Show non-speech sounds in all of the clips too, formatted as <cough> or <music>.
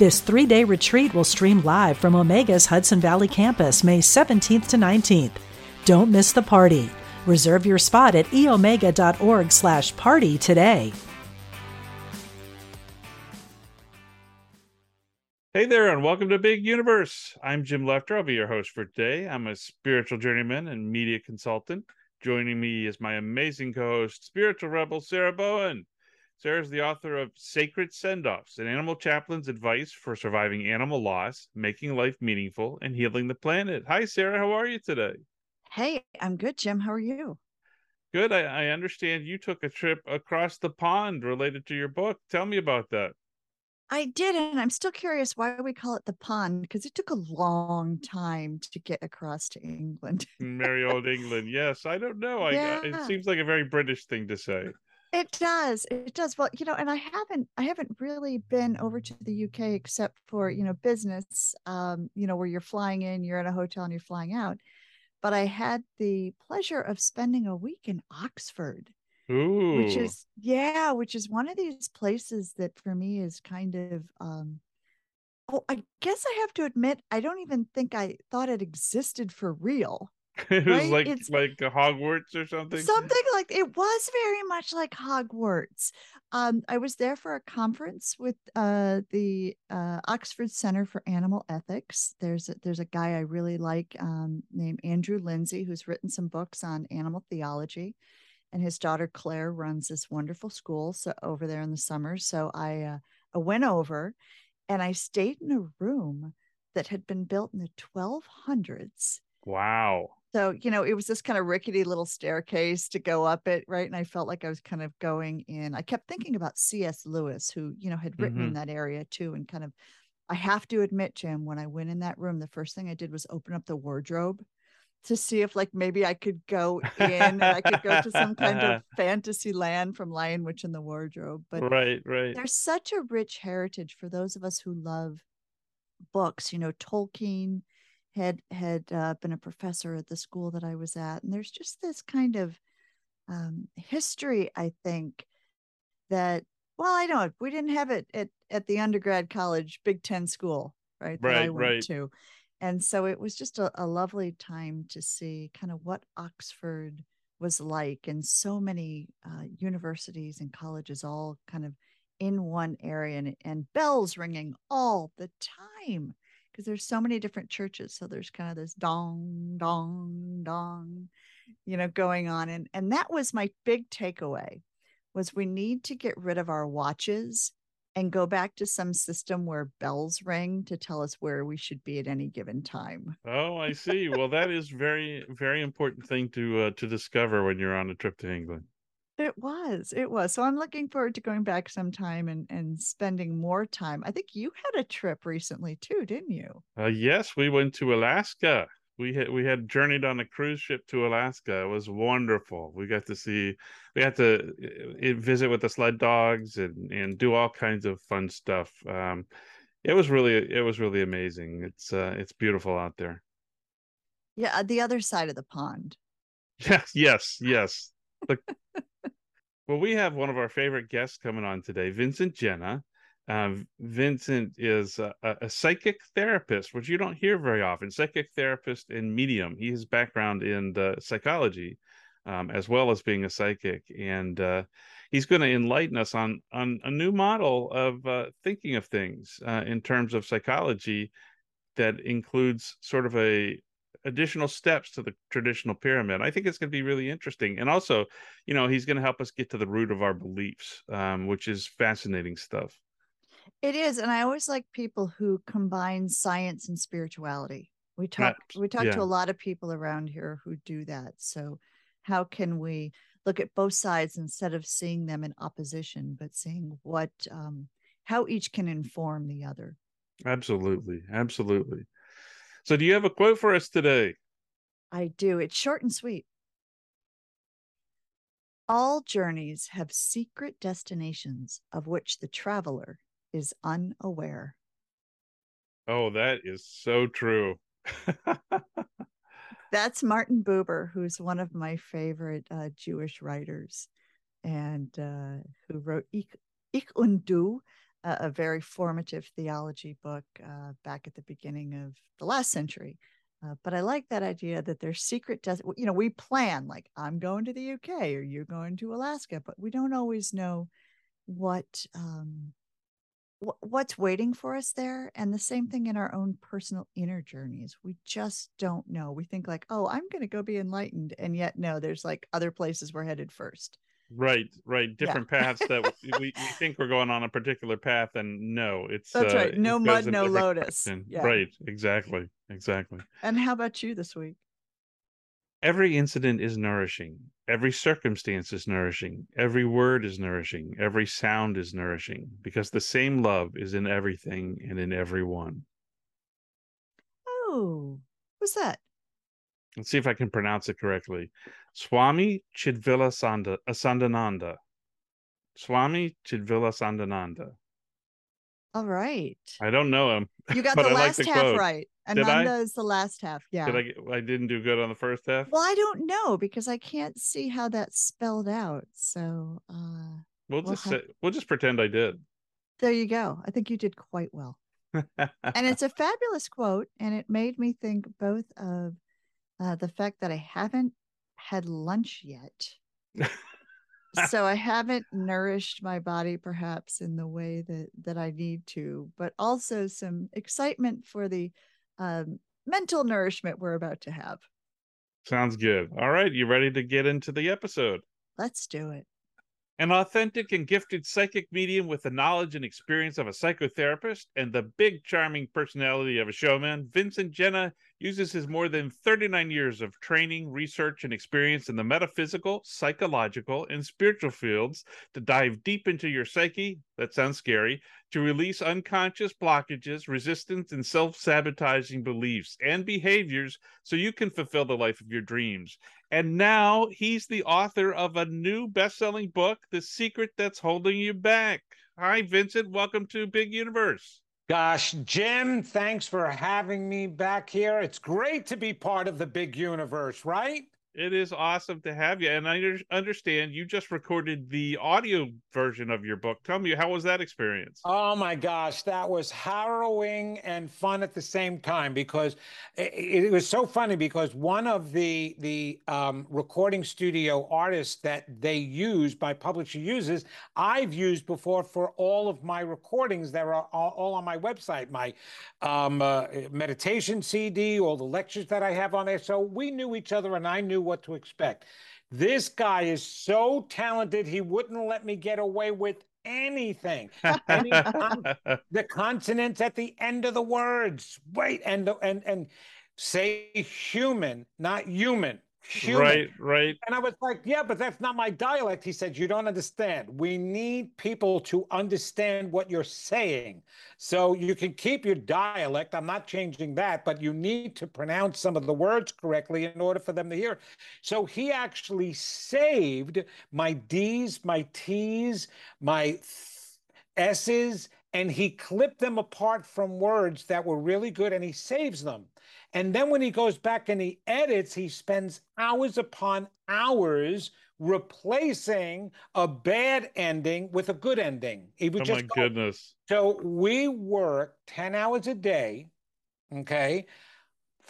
This three day retreat will stream live from Omega's Hudson Valley campus May 17th to 19th. Don't miss the party. Reserve your spot at eomega.org slash party today. Hey there, and welcome to Big Universe. I'm Jim Lefter. I'll be your host for today. I'm a spiritual journeyman and media consultant. Joining me is my amazing co host, spiritual rebel Sarah Bowen. Sarah is the author of Sacred Send Offs, an animal chaplain's advice for surviving animal loss, making life meaningful, and healing the planet. Hi, Sarah. How are you today? Hey, I'm good, Jim. How are you? Good. I, I understand you took a trip across the pond related to your book. Tell me about that. I did, and I'm still curious why we call it the pond because it took a long time to get across to England. Merry old <laughs> England. Yes, I don't know. Yeah. I, it seems like a very British thing to say. It does. It does. Well, you know, and I haven't I haven't really been over to the UK except for, you know, business um, you know, where you're flying in, you're in a hotel and you're flying out. But I had the pleasure of spending a week in Oxford. Ooh. Which is yeah, which is one of these places that for me is kind of um oh, I guess I have to admit I don't even think I thought it existed for real. <laughs> it was like it's, like Hogwarts or something. Something like it was very much like Hogwarts. Um, I was there for a conference with uh, the uh, Oxford Center for Animal Ethics. There's a, there's a guy I really like um, named Andrew Linzey who's written some books on animal theology, and his daughter Claire runs this wonderful school so over there in the summer. So I uh, I went over, and I stayed in a room that had been built in the 1200s. Wow so you know it was this kind of rickety little staircase to go up it right and i felt like i was kind of going in. I kept thinking about cs lewis who you know had written mm-hmm. in that area too and kind of i have to admit jim when i went in that room the first thing i did was open up the wardrobe to see if like maybe i could go in and i could go to some kind of <laughs> fantasy land from lion witch in the wardrobe. But right right. there's such a rich heritage for those of us who love books you know tolkien had had uh, been a professor at the school that I was at, and there's just this kind of um, history. I think that well, I don't. we didn't have it at at the undergrad college Big Ten school, right? Right, that I went right. to, and so it was just a, a lovely time to see kind of what Oxford was like, and so many uh, universities and colleges all kind of in one area, and, and bells ringing all the time because there's so many different churches so there's kind of this dong dong dong you know going on and and that was my big takeaway was we need to get rid of our watches and go back to some system where bells ring to tell us where we should be at any given time. Oh, I see. well, that is very very important thing to uh, to discover when you're on a trip to England. It was. It was. So I'm looking forward to going back sometime and and spending more time. I think you had a trip recently too, didn't you? Uh, yes, we went to Alaska. We had we had journeyed on a cruise ship to Alaska. It was wonderful. We got to see. We had to uh, visit with the sled dogs and and do all kinds of fun stuff. Um, it was really it was really amazing. It's uh, it's beautiful out there. Yeah, the other side of the pond. <laughs> Yes, yes, yes. The <laughs> well, we have one of our favorite guests coming on today, Vincent Genna. Uh, Vincent is a, a, psychic therapist, which you don't hear very often. Psychic therapist and medium. He has background in psychology, um, as well as being a psychic, and uh, he's going to enlighten us on on a new model of uh, thinking of things uh, in terms of psychology that includes sort of a additional steps to the traditional pyramid. I think it's going to be really interesting. And also, you know, he's going to help us get to the root of our beliefs, um, which is fascinating stuff. It is. And I always like people who combine science and spirituality. We talk we talk yeah. to a lot of people around here who do that. So how can we look at both sides instead of seeing them in opposition, but seeing what um, how each can inform the other? Absolutely. Absolutely. So, do you have a quote for us today? I do. It's short and sweet. All journeys have secret destinations of which the traveler is unaware. Oh, that is so true. <laughs> That's Martin Buber, who's one of my favorite uh, Jewish writers and uh, who wrote Ich, ich und Du, uh, a very formative theology book uh, back at the beginning of the last century. Uh, but I like that idea that there's secret, you know, we plan like I'm going to the UK or you're going to Alaska, but we don't always know what um, what's waiting for us there and the same thing in our own personal inner journeys we just don't know we think like oh i'm going to go be enlightened and yet no there's like other places we're headed first right right. Different yeah. paths that <laughs> we, we think we're going on a particular path and no it's that's uh, right no mud no lotus. yeah. right. Exactly. Exactly. And how about you this week? Every incident is nourishing. Every circumstance is nourishing. Every word is nourishing. Every sound is nourishing because the same love is in everything and in everyone. Oh what's that let's see if i can pronounce it correctly swami chidvila Sandananda. swami Chidvilasananda. all right i don't know him you got <laughs> the last like the half quote. right Ananda is the last half. Yeah. Did I? I didn't do good on the first half. Well, I don't know because I can't see how that's spelled out. So uh, we'll, we'll just have... say, we'll just pretend I did. There you go. I think you did quite well. <laughs> and it's a fabulous quote, and it made me think both of uh, the fact that I haven't had lunch yet. <laughs> so I haven't nourished my body perhaps in the way that that I need to, but also some excitement for the um, mental nourishment we're about to have. Sounds good. All right, you ready to get into the episode? Let's do it. An authentic and gifted psychic medium with the knowledge and experience of a psychotherapist and the big charming personality of a showman, Vincent Genna uses his more than 39 years of training, research, and experience in the metaphysical, psychological, and spiritual fields to dive deep into your psyche. That sounds scary. To release unconscious blockages, resistance, and self sabotaging beliefs and behaviors so you can fulfill the life of your dreams. And now he's the author of a new best selling book, The Secret That's Holding You Back. Hi, Vincent. Welcome to Big Universe. Gosh, Jim, thanks for having me back here. It's great to be part of the big universe, right? It is awesome to have you. And I understand you just recorded the audio version of your book. Tell me, how was that experience? Oh my gosh, that was harrowing and fun at the same time because it, it was so funny because one of the the um, recording studio artists that they use, my publisher uses, I've used before for all of my recordings that are all, all on my website, my um, uh, meditation CD, all the lectures that I have on there. So we knew each other and I knew knew what to expect. This guy is so talented, he wouldn't let me get away with anything. Any <laughs> the consonants at the end of the words. Wait, and and and say human, not human human. Right, right. And I was like, yeah, but that's not my dialect. He said, you don't understand. We need people to understand what you're saying. So you can keep your dialect. I'm not changing that, but you need to pronounce some of the words correctly in order for them to hear. So he actually saved my D's, my T's, my S's, and he clipped them apart from words that were really good and he saves them. And then when he goes back and he edits, he spends hours upon hours replacing a bad ending with a good ending. He would oh just my go, goodness. So we work 10 hours a day, okay,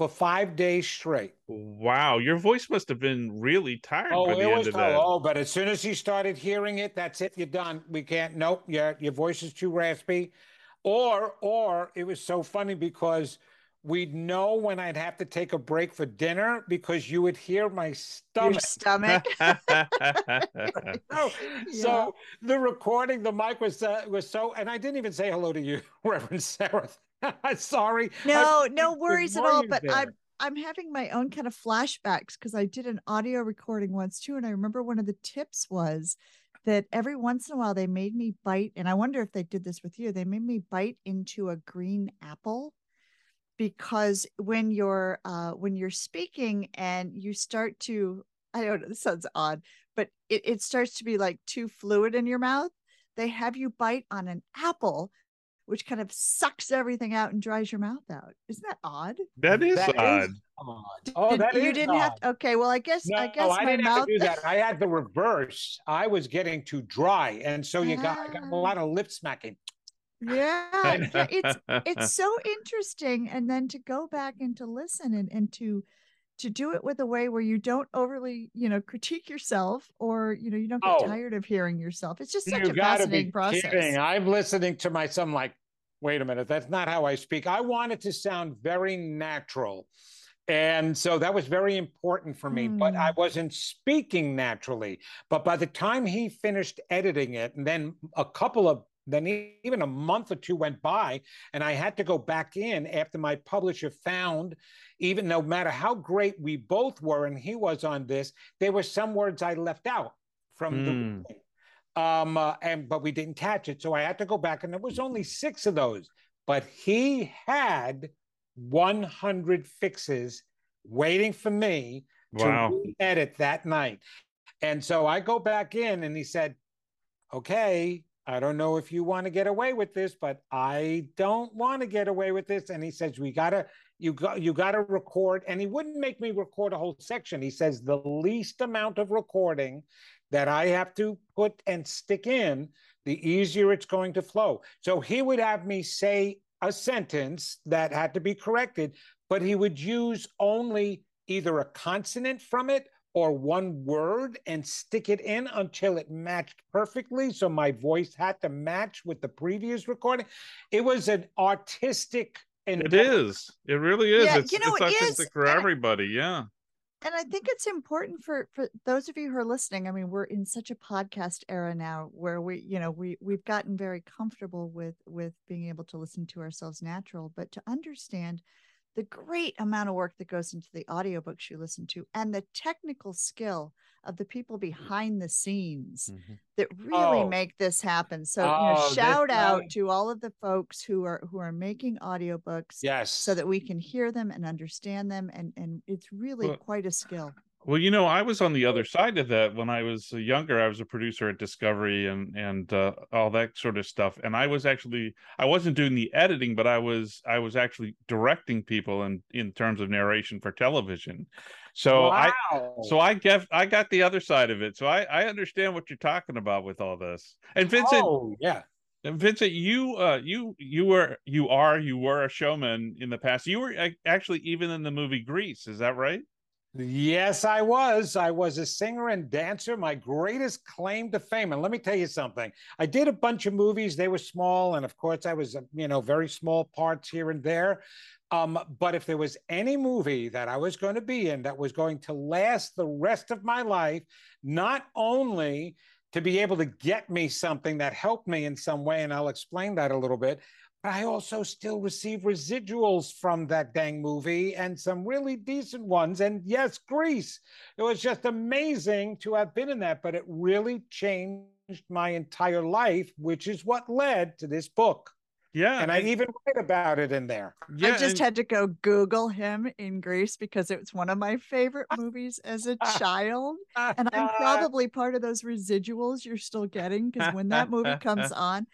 for five days straight. Wow, your voice must have been really tired oh, by the it end of that. Oh, but as soon as he started hearing it, that's it. You're done. We can't. Nope. Your your voice is too raspy. Or or it was so funny because we'd know when I'd have to take a break for dinner because you would hear my stomach. Your stomach. <laughs> <laughs> so, yeah. so, the recording, the mic was uh, was so, and I didn't even say hello to you, <laughs> Reverend Sarah. Sorry. No, I, no worries at all. But there. I'm I'm having my own kind of flashbacks because I did an audio recording once too, and I remember one of the tips was that every once in a while they made me bite, and I wonder if they did this with you. They made me bite into a green apple because when you're uh, when you're speaking and you start to I don't know this sounds odd, but it, it starts to be like too fluid in your mouth. They have you bite on an apple, which kind of sucks everything out and dries your mouth out. Isn't that odd? That is That odd. is odd. Oh, Did- that you is didn't have to, okay. Well, I guess No, I guess I my didn't mouth. have to do that. I had the reverse. I was getting too dry, and so you got, got a Ah. lot of lip smacking. Yeah, <laughs> yeah, it's it's so interesting and then to go back and to listen and, and to to do it with a way where you don't overly you know critique yourself or you know you don't get Oh. tired of hearing yourself it's just such a fascinating process kidding. I'm listening to myself I'm like, wait a minute, that's not how I speak. I want it to sound very natural. And so that was very important for me, but I hmm. wasn't speaking naturally. But by the time he finished editing it, and then a couple of then even a month or two went by, and I had to go back in after my publisher found, even no matter how great we both were, and he was on this, there were some words I left out from the Mm. reading um uh, and but we didn't catch it so i had to go back and there was only six of those but he had 100 fixes waiting for me Wow. to edit that night and so i go back in and he said okay i don't know if you want to get away with this but i don't want to get away with this and he says we gotta you got you gotta record and he wouldn't make me record a whole section he says the least amount of recording that I have to put and stick in, the easier it's going to flow. So he would have me say a sentence that had to be corrected, but he would use only either a consonant from it or one word and stick it in until it matched perfectly. So my voice had to match with the previous recording. It was an artistic It endeavor. is. It really is. Yeah, it's, you know, it's it is, artistic for everybody. Yeah. and I think it's important for for those of you who are listening. I mean, we're in such a podcast era now where we, you know, we we've gotten very comfortable with with being able to listen to ourselves natural, but to understand the great amount of work that goes into the audiobooks you listen to and the technical skill of the people mm-hmm. behind the scenes mm-hmm. that really Oh. make this happen. So, you Oh, know, this shout out guy- to all of the folks who are who are making audiobooks Yes. so that we can hear them and understand them and and it's really Well, quite a skill. Well, you know, I was on the other side of that when I was younger. I was a producer at Discovery and and uh, all that sort of stuff. And I was actually I wasn't doing the editing, but I was I was actually directing people in in terms of narration for television. So I so I get I got the other side of it. So I I understand what you're talking about with all this. And Vincent, Oh, yeah. and Vincent, you uh you you were you are you were a showman in the past. You were actually even in the movie Grease. Is that right? Yes, I was. I was a singer and dancer. My greatest claim to fame. And let me tell you something. I did a bunch of movies. They were small, and of course, I was, you know, very small parts here and there. Um, but if there was any movie that I was going to be in that was going to last the rest of my life, not only to be able to get me something that helped me in some way, and I'll explain that a little bit, but I also still receive residuals from that dang movie and some really decent ones. And yes, Grease. It was just amazing to have been in that, but it really changed my entire life, which is what led to this book. Yeah. And I even write about it in there. yeah, I just and- had to go Google him in Grease because it was one of my favorite movies as a child. And I'm <laughs> probably part of those residuals you're still getting because when that movie comes <laughs> on,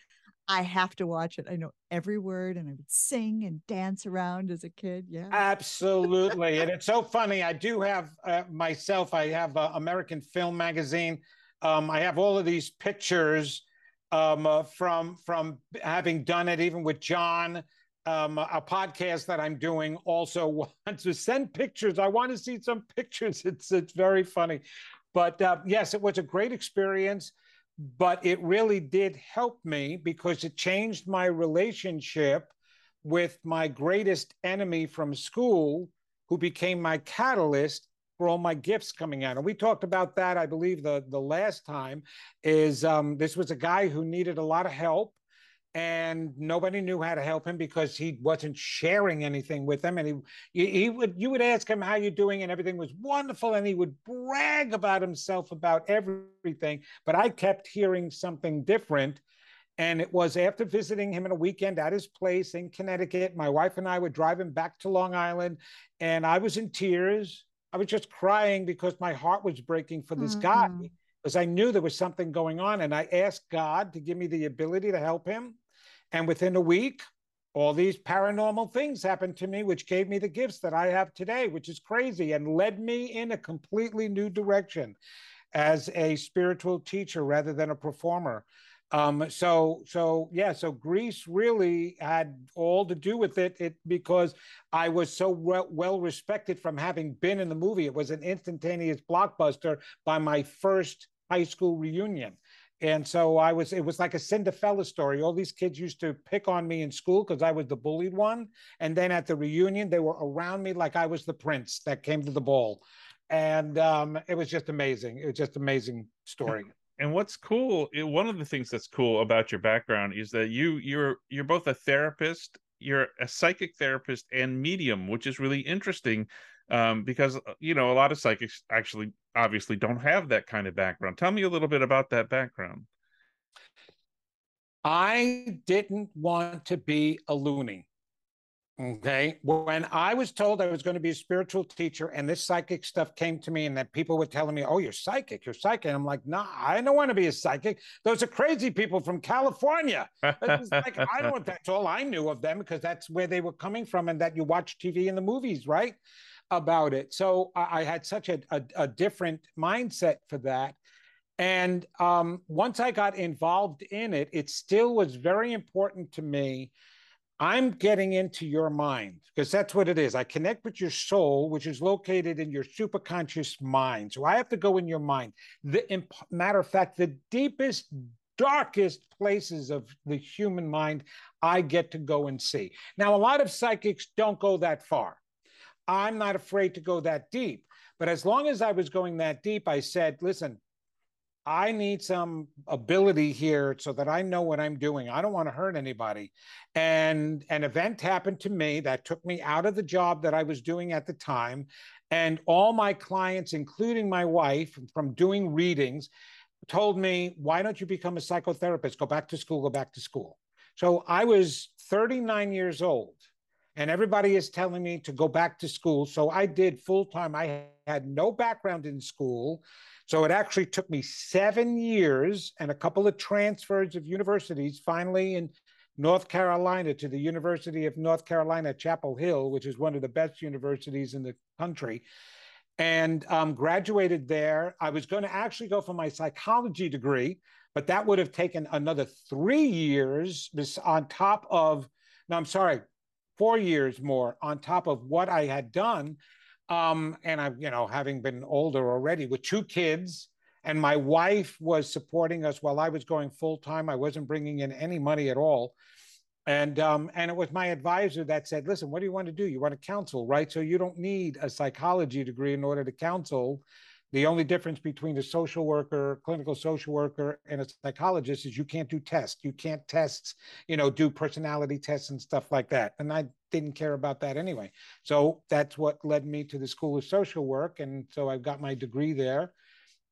I have to watch it. I know every word and I would sing and dance around as a kid. Yeah. Absolutely. and it's so funny. I do have uh, myself, I have uh, American Film Magazine. Um, I have all of these pictures um, uh, from from having done it, even with John. Um, a podcast that I'm doing also wants <laughs> to send pictures. I want to see some pictures. It's it's very funny, but uh, yes, it was a great experience. But it really did help me because it changed my relationship with my greatest enemy from school, who became my catalyst for all my gifts coming out. And we talked about that, I believe, the, the last time. Is um, this was a guy who needed a lot of help, and nobody knew how to help him because he wasn't sharing anything with them. And he he would you would ask him how you're doing and everything was wonderful and he would brag about himself about everything. But i kept hearing something different and it was after visiting him in a weekend at his place in connecticut my wife and i were driving back to long island and i was in tears. I was just crying because my heart was breaking for this mm-hmm. guy because i knew there was something going on and i asked god to give me the ability to help him and within a week, all these paranormal things happened to me, which gave me the gifts that I have today, which is crazy and led me in a completely new direction as a spiritual teacher rather than a performer. Um, so, so yeah, so Grease really had all to do with it, it because I was so well, well respected from having been in the movie. It was an instantaneous blockbuster by my first high school reunion. And so I was, it was like a Cinderella story. All these kids used to pick on me in school because I was the bullied one. And then at the reunion, they were around me like I was the prince that came to the ball. And um, it was just amazing. It was just amazing story. And what's cool, one of the things that's cool about your background is that you you're you're both a therapist, you're a psychic therapist and medium, which is really interesting um, because uh, you know a lot of psychics actually obviously don't have that kind of background. Tell me a little bit about that background. I didn't want to be a loony. Okay. When I was told I was going to be a spiritual teacher and this psychic stuff came to me and that people were telling me, oh, you're psychic, you're psychic. I'm like, nah, I don't want to be a psychic. Those are crazy people from California. like, <laughs> I don't, that's all I knew of them because that's where they were coming from and that you watch TV and the movies, right? About it. So I, I had such a, a, a, different mindset for that. And um, once I got involved in it, it still was very important to me. I'm getting into your mind because that's what it is. I connect with your soul, which is located in your superconscious mind. So I have to go in your mind. The matter of fact, the deepest, darkest places of the human mind, I get to go and see. Now, a lot of psychics don't go that far. I'm not afraid to go that deep. But as long as I was going that deep, I said, listen, I need some ability here so that I know what I'm doing. I don't want to hurt anybody. And an event happened to me that took me out of the job that I was doing at the time. And all my clients, including my wife, from doing readings, told me, why don't you become a psychotherapist? Go back to school, go back to school. So I was 39 years old and everybody is telling me to go back to school. So I did full time. I had no background in school. So it actually took me seven years and a couple of transfers of universities, finally in North Carolina to the University of North Carolina, Chapel Hill, which is one of the best universities in the country. And um, graduated there. I was going to actually go for my psychology degree, but that would have taken another three years on top of, no, I'm sorry, four years more on top of what I had done. Um, and I'm, you know, having been older already with two kids, and my wife was supporting us while I was going full time. I wasn't bringing in any money at all. And um, and it was my advisor that said, "Listen, what do you want to do? You want to counsel, right? So you don't need a psychology degree in order to counsel. The only difference between a social worker, clinical social worker, and a psychologist is you can't do tests. You can't test, you know, do personality tests and stuff like that. And I didn't care about that anyway. So that's what led me to the School of Social Work. And so I got my degree there.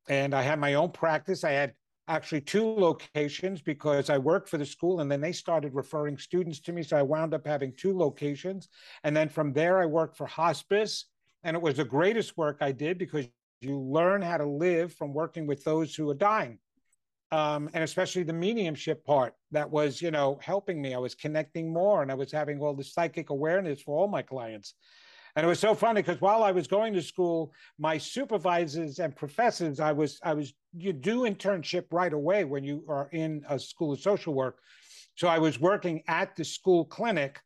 And I had my own practice. I had actually two locations because I worked for the school and then they started referring students to me. So I wound up having two locations. And then from there, I worked for hospice. And it was the greatest work I did because you learn how to live from working with those who are dying. Um, and especially the mediumship part that was, you know, helping me. I was connecting more and I was having all the psychic awareness for all my clients. And it was so funny because while I was going to school, my supervisors and professors, I was, I was, you do internship right away when you are in a school of social work. So I was working at the school clinic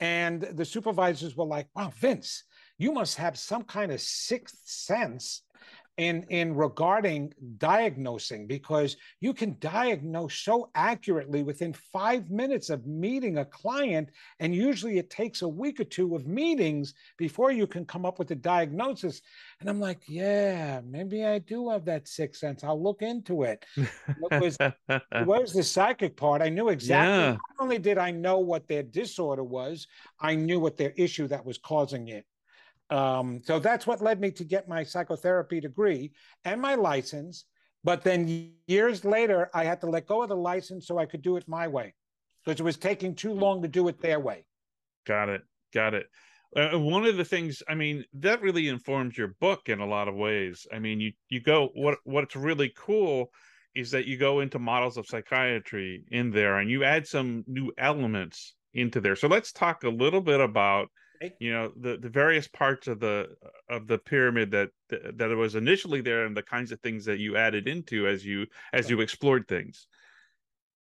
and the supervisors were like, wow, Vince, you must have some kind of sixth sense in in regarding diagnosing because you can diagnose so accurately within five minutes of meeting a client and usually it takes a week or two of meetings before you can come up with a diagnosis. And i'm like yeah maybe i do have that sixth sense. I'll look into it. It <laughs> was, it was the psychic part. I knew exactly yeah. not only did i know what their disorder was i knew what their issue that was causing it um, so that's what led me to get my psychotherapy degree and my license. But then years later, I had to let go of the license so I could do it my way because it was taking too long to do it their way. Got it. Got it. Uh, one of the things, I mean, that really informs your book in a lot of ways. I mean, you you go what what's really cool is that you go into models of psychiatry in there and you add some new elements into there. So let's talk a little bit about you know the the various parts of the of the pyramid that that it was initially there and the kinds of things that you added into as you as you explored things.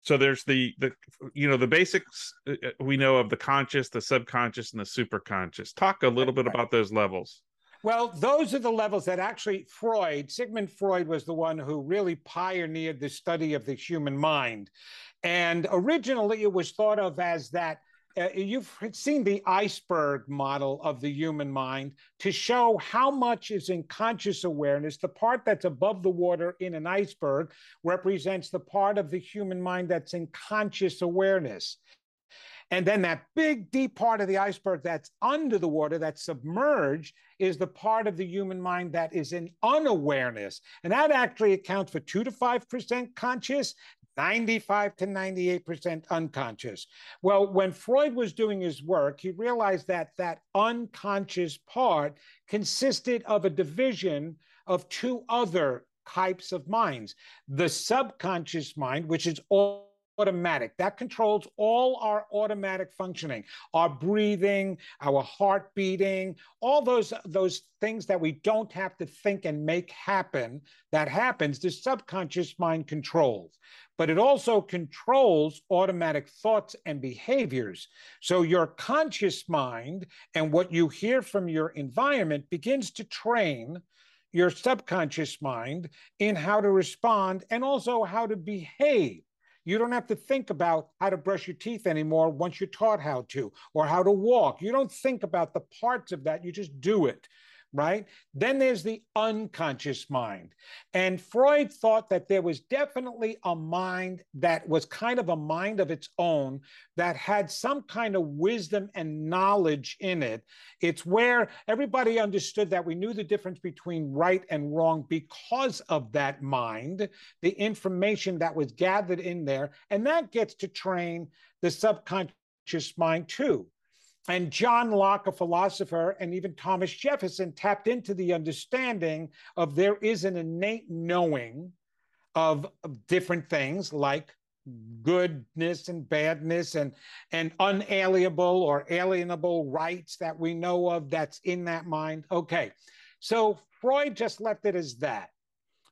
So there's the the you know the basics uh, uh, we know of the conscious the subconscious and the superconscious. Talk a little bit about those levels. Well, those are the levels that actually Freud, Sigmund Freud was the one who really pioneered the study of the human mind. And originally it was thought of as that uh, you've seen the iceberg model of the human mind to show how much is in conscious awareness. The part that's above the water in an iceberg represents the part of the human mind that's in conscious awareness. And then that big, deep part of the iceberg that's under the water, that's submerged, is the part of the human mind that is in unawareness. And that actually accounts for two to 5% conscious 95 to 98% unconscious. Well, when Freud was doing his work, he realized that that unconscious part consisted of a division of two other types of minds the subconscious mind, which is all automatic. That controls all our automatic functioning, our breathing, our heart beating, all those, those things that we don't have to think and make happen. That happens, the subconscious mind controls but it also controls automatic thoughts and behaviors. So your conscious mind and what you hear from your environment begins to train your subconscious mind in how to respond and also how to behave. You don't have to think about how to brush your teeth anymore once you're taught how to, or how to walk. You don't think about the parts of that, you just do it right? Then there's the unconscious mind. And Freud thought that there was definitely a mind that was kind of a mind of its own that had some kind of wisdom and knowledge in it. It's where everybody understood that we knew the difference between right and wrong because of that mind, the information that was gathered in there. And that gets to train the subconscious mind too. And John Locke, a philosopher, and even Thomas Jefferson tapped into the understanding of there is an innate knowing of, of different things like goodness and badness and and unalienable or alienable rights that we know of that's in that mind. Okay so freud just left it as that.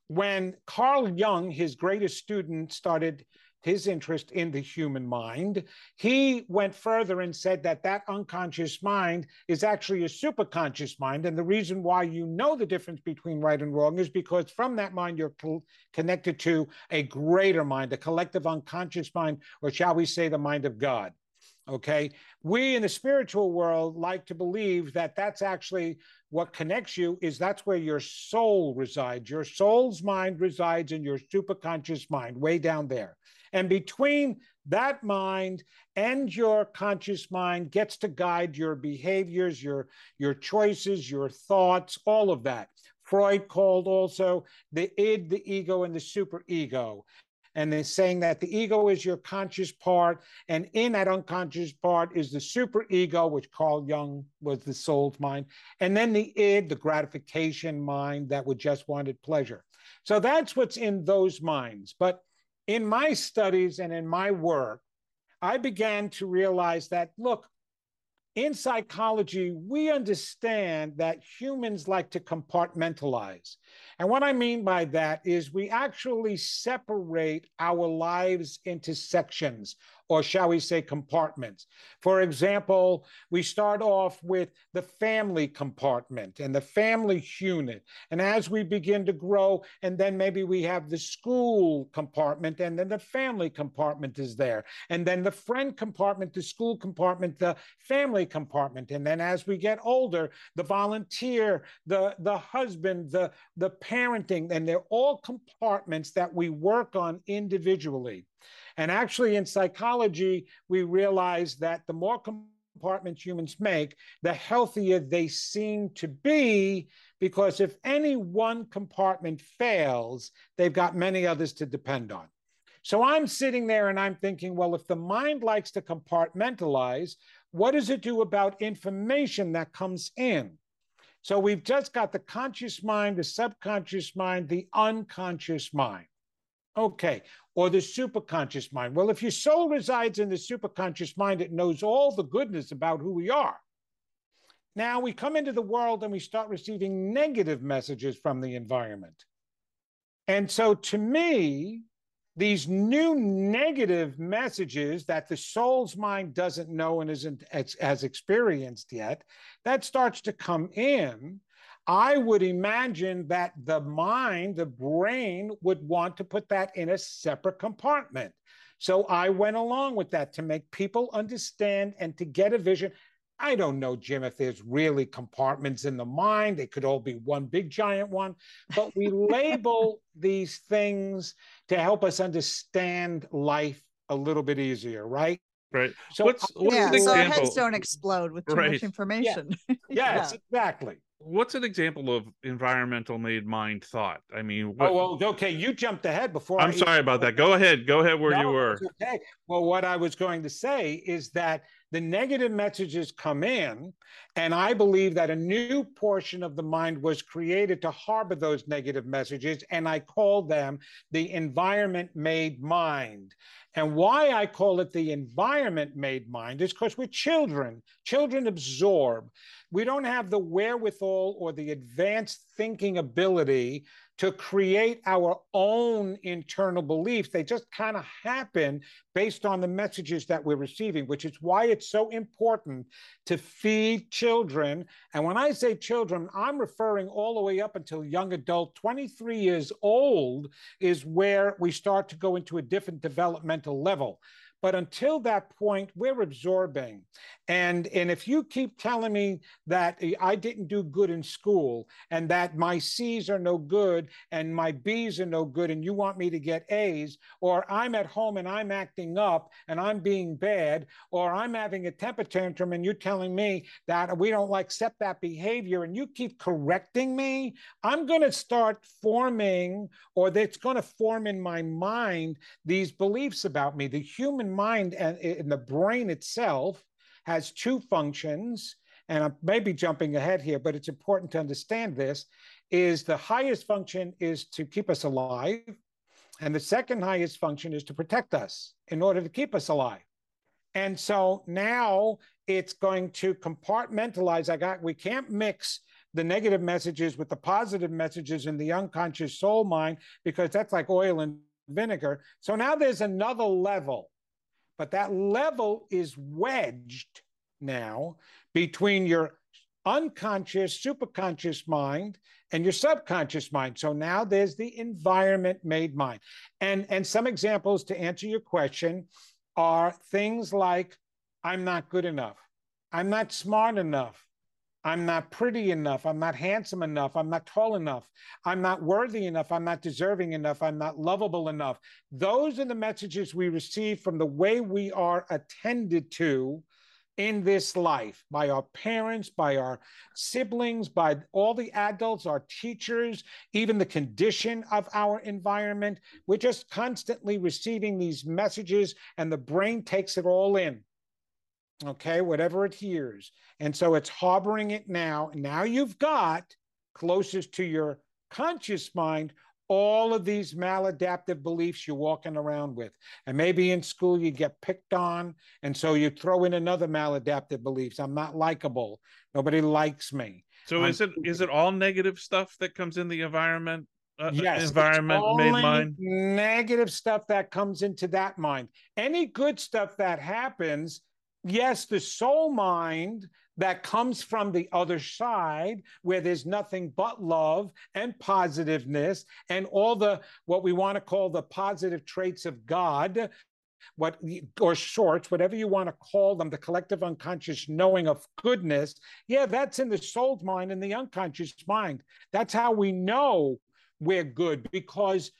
When carl jung his greatest student started his interest in the human mind. He went further and said that that unconscious mind is actually a superconscious mind. And the reason why you know the difference between right and wrong is because from that mind, you're co- connected to a greater mind, a collective unconscious mind, or shall we say, the mind of God. Okay. We in the spiritual world like to believe that that's actually what connects you is that's where your soul resides. Your soul's mind resides in your superconscious mind, way down there. And between that mind and your conscious mind gets to guide your behaviors, your, your choices, your thoughts, all of that. Freud called also the id, the ego, and the superego. And they're saying that the ego is your conscious part, and in that unconscious part is the superego, which Carl Jung was the soul's mind, and then the id, the gratification mind that would just wanted pleasure. So that's what's in those minds. But in my studies and in my work, I began to realize that, look, in psychology, we understand that humans like to compartmentalize. And what I mean by that is we actually separate our lives into sections or shall we say compartments. For example, we start off with the family compartment and the family unit. And as we begin to grow, and then maybe we have the school compartment, and then the family compartment is there. And then the friend compartment, the school compartment, the family compartment. And then as we get older, the volunteer, the, the husband, the, the parenting, and they're all compartments that we work on individually. And actually, in psychology, we realize that the more compartments humans make, the healthier they seem to be, because if any one compartment fails, they've got many others to depend on. So I'm sitting there and I'm thinking, well, if the mind likes to compartmentalize, what does it do about information that comes in? So we've just got the conscious mind, the subconscious mind, the unconscious mind. Okay. Or the superconscious mind. Well, if your soul resides in the superconscious mind, it knows all the goodness about who we are. Now we come into the world and we start receiving negative messages from the environment. And so to me, these new negative messages that the soul's mind doesn't know and isn't as has experienced yet, that starts to come in. I would imagine that the mind, the brain, would want to put that in a separate compartment. So I went along with that to make people understand and to get a vision. I don't know, Jim, if there's really compartments in the mind. They could all be one big giant one, but we <laughs> label these things to help us understand life a little bit easier, right? Right. So, what's, what's yeah, an so our heads don't explode with too Right. much information. <laughs> yes, exactly. What's an example of environmental made mind thought? I mean, oh, what, Oh, well, okay, you jumped ahead before. I'm I sorry about that. Go ahead. Go ahead where you were. Okay. Well, what I was going to say is that the negative messages come in, and I believe that a new portion of the mind was created to harbor those negative messages, and I call them the environment made mind. And why I call it the environment made mind is because we're children. Children absorb. We don't have the wherewithal or the advanced thinking ability to create our own internal beliefs. They just kind of happen based on the messages that we're receiving, which is why it's so important to feed children. And when I say children, I'm referring all the way up until young adult, 23 years old is where we start to go into a different developmental level. But until that point, we're absorbing. And, and if you keep telling me that I didn't do good in school and that my C's are no good and my B's are no good and you want me to get A's, or I'm at home and I'm acting up and I'm being bad, or I'm having a temper tantrum and you're telling me that we don't like accept that behavior and you keep correcting me, I'm going to start forming, or that's going to form in my mind these beliefs about me. The human mind and, and the brain itself has two functions. And I may be jumping ahead here, but it's important to understand this is the highest function is to keep us alive. And the second highest function is to protect us in order to keep us alive. And so now it's going to compartmentalize. I got, we can't mix the negative messages with the positive messages in the unconscious soul mind because that's like oil and vinegar. So now there's another level, but that level is wedged now between your unconscious, superconscious mind and your subconscious mind. So now there's the environment made mind. And, and some examples to answer your question are things like I'm not good enough, I'm not smart enough. I'm not pretty enough. I'm not handsome enough. I'm not tall enough. I'm not worthy enough. I'm not deserving enough. I'm not lovable enough. Those are the messages we receive from the way we are attended to in this life by our parents, by our siblings, by all the adults, our teachers, even the condition of our environment. We're just constantly receiving these messages, and the brain takes it all in. Okay, whatever it hears. And so it's harboring it now. Now you've got closest to your conscious mind all of these maladaptive beliefs you're walking around with. And maybe in school you get picked on. And so you throw in another maladaptive beliefs. I'm not likable. Nobody likes me. So I'm- is it is it all negative stuff that comes in the environment uh, yes, environment made mind? Negative stuff that comes into that mind. Any good stuff that happens, yes, the soul mind that comes from the other side where there's nothing but love and positiveness and all the what we want to call the positive traits of God what or shorts whatever you want to call them the collective unconscious knowing of goodness yeah that's in the soul's mind and the unconscious mind. That's how we know we're good because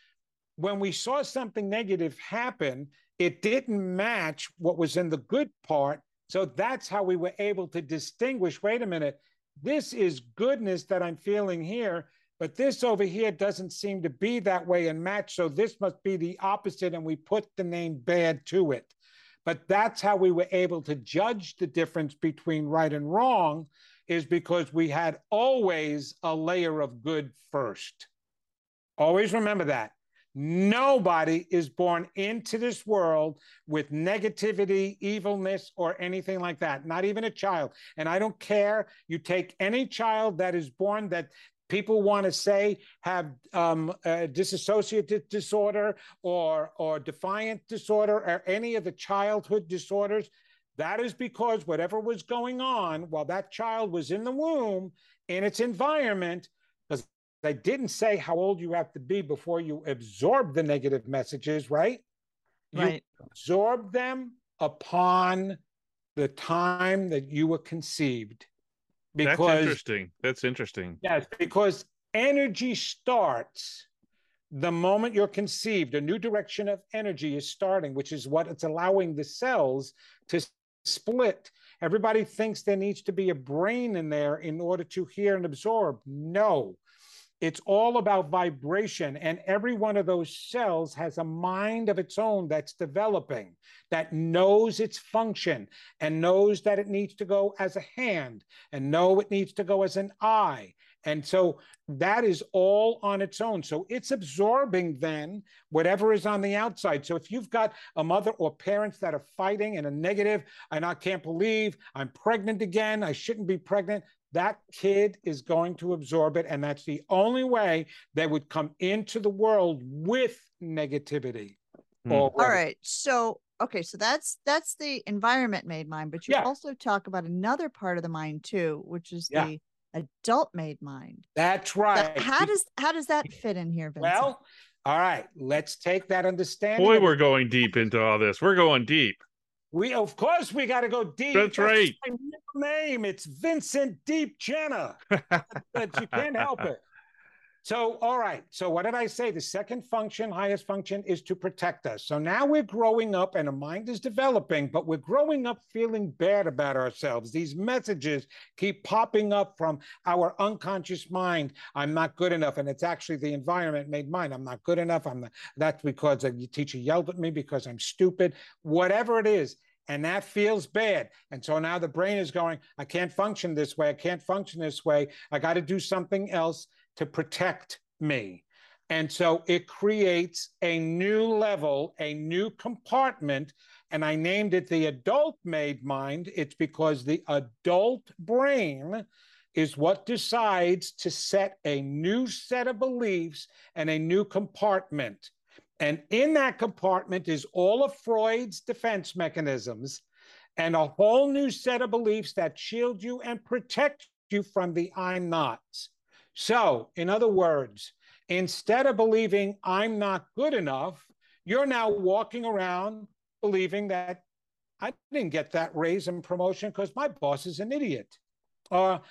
when we saw something negative happen it didn't match what was in the good part so that's how we were able to distinguish wait a minute, this is goodness that I'm feeling here, but this over here doesn't seem to be that way and match. So this must be the opposite. And we put the name bad to it. But that's how we were able to judge the difference between right and wrong, is because we had always a layer of good first. Always remember that. Nobody is born into this world with negativity, evilness, or anything like that. Not even a child. And I don't care. You take any child that is born that people want to say have um, disorder or or defiant disorder or any of the childhood disorders. That is because whatever was going on while that child was in the womb in its environment I didn't say how old you have to be before you absorb the negative messages, right? Right. You absorb them upon the time that you were conceived. Because That's interesting. That's interesting. Yes, because energy starts the moment you're conceived. A new direction of energy is starting, which is what it's allowing the cells to split. Everybody thinks there needs to be a brain in there in order to hear and absorb. No, it's all about vibration. And every one of those cells has a mind of its own that's developing, that knows its function and knows that it needs to go as a hand and know it needs to go as an eye. And so that is all on its own. So it's absorbing then whatever is on the outside. So if you've got a mother or parents that are fighting and a negative, and I can't believe I'm pregnant again, I shouldn't be pregnant, that kid is going to absorb it. And that's the only way they would come into the world with negativity. Hmm. All right. So, okay. So that's, that's the environment made mind, but you yeah. also talk about another part of the mind too, which is yeah. the adult made mind. That's right. So how does, how does that fit in here? Vincent? Well, all right. Let's take that understanding. Boy, we're going deep into all this. We're going deep. We of course we got to go deep. That's, That's right. My name it's Vincent Deep Genna, <laughs> but you can't help it. So, all right. So, what did I say? The second function, highest function, is to protect us. So now we're growing up and a mind is developing, but we're growing up feeling bad about ourselves. These messages keep popping up from our unconscious mind. I'm not good enough. And it's actually the environment made mine. I'm not good enough. I'm not, that's because the teacher yelled at me because I'm stupid, whatever it is and that feels bad. And so now the brain is going, I can't function this way. I can't function this way. I got to do something else to protect me. And so it creates a new level, a new compartment. And I named it the adult made mind. It's because the adult brain is what decides to set a new set of beliefs and a new compartment. And in that compartment is all of Freud's defense mechanisms and a whole new set of beliefs that shield you and protect you from the I'm nots. So, in other words, instead of believing I'm not good enough, you're now walking around believing that I didn't get that raise and promotion because my boss is an idiot. Or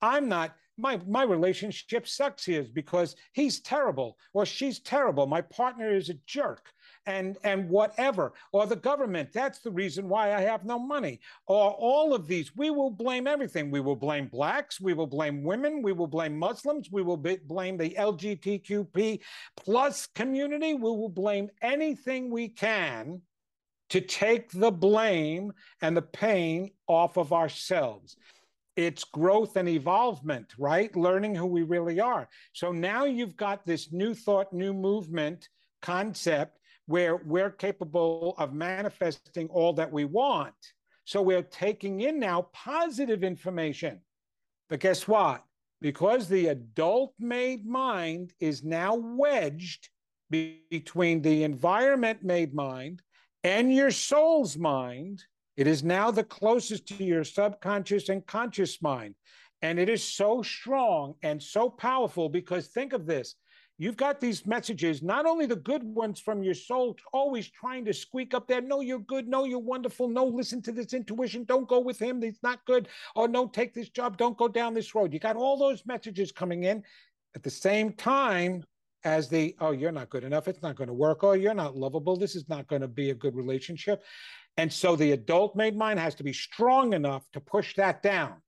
I'm not, my, my relationship sucks here because he's terrible or she's terrible. My partner is a jerk and and whatever or the government. That's the reason why i have no money. Or all of these we will blame everything. We will blame blacks we will blame women we will blame muslims we will be, blame the lgbtqp plus community. We will blame anything we can to take the blame and the pain off of ourselves. It's growth and evolvement, right? Learning who we really are. So now you've got this new thought, new movement concept where we're capable of manifesting all that we want. So we're taking in now positive information. But guess what? because the adult made mind is now wedged be- between the environment made mind and your soul's mind. It is now the closest to your subconscious and conscious mind. And it is so strong and so powerful because think of this You've got these messages, not only the good ones from your soul, always trying to squeak up there. No, you're good. No, you're wonderful. No, listen to this intuition. Don't go with him. He's not good. Oh, no, take this job. Don't go down this road. You got all those messages coming in at the same time as the, oh, you're not good enough. It's not going to work. Oh, you're not lovable. This is not going to be a good relationship. And so the adult made mind has to be strong enough to push that down.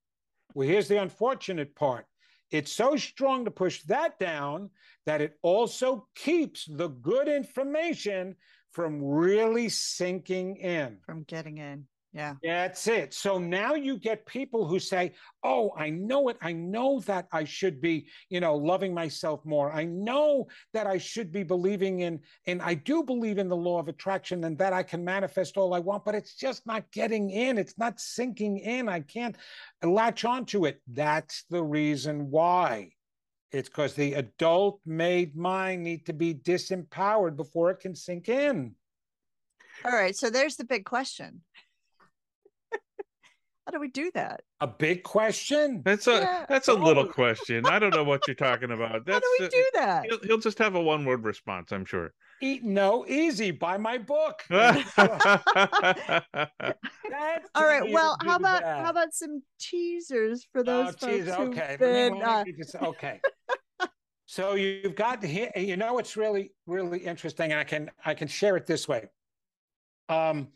Well, here's the unfortunate part it's so strong to push that down that it also keeps the good information from really sinking in. From getting in. Yeah. That's it. So now you get people who say, Oh, I know it. I know that I should be, you know, loving myself more. I know that I should be believing in, and I do believe in the law of attraction and that I can manifest all I want, but it's just not getting in. It's not sinking in. I can't latch onto it. That's the reason why. It's because the adult made mind need to be disempowered before it can sink in. All right. So there's the big question. How do we do that? A big question. That's a yeah. that's a oh. little <laughs> question. I don't know what you're talking about. That's, How do we do that? He'll, he'll just have a one word response, I'm sure. Eat no easy. Buy my book. <laughs> <laughs> All right. Well, how about that. how about some teasers for those oh, folks teaser. Okay. Been, uh... just, okay. so you've got here. You know what's really really interesting, and I can I can share it this way. Um,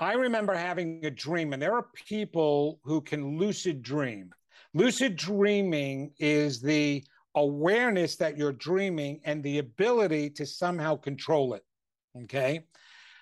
I remember having a dream, and there are people who can lucid dream. Lucid dreaming is the awareness that you're dreaming and the ability to somehow control it. Okay.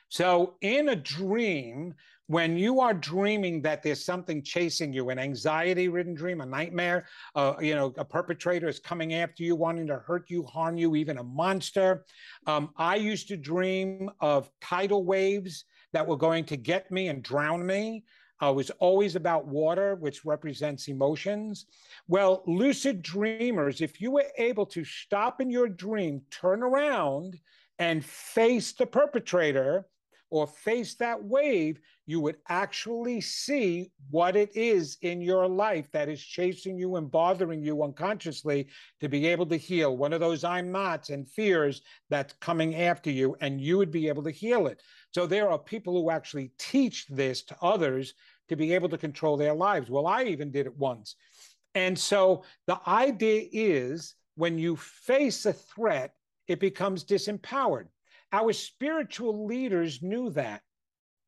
So, in a dream, when you are dreaming that there's something chasing you, an anxiety ridden dream, a nightmare, uh, you know, a perpetrator is coming after you, wanting to hurt you, harm you, even a monster. Um, I used to dream of tidal waves that were going to get me and drown me. Uh, was always about water, which represents emotions. Well, lucid dreamers, if you were able to stop in your dream, turn around, and face the perpetrator or face that wave, you would actually see what it is in your life that is chasing you and bothering you unconsciously to be able to heal one of those I'm nots and fears that's coming after you, and you would be able to heal it. So there are people who actually teach this to others to be able to control their lives. Well, I even did it once. And so the idea is when you face a threat, it becomes disempowered. Our spiritual leaders knew that.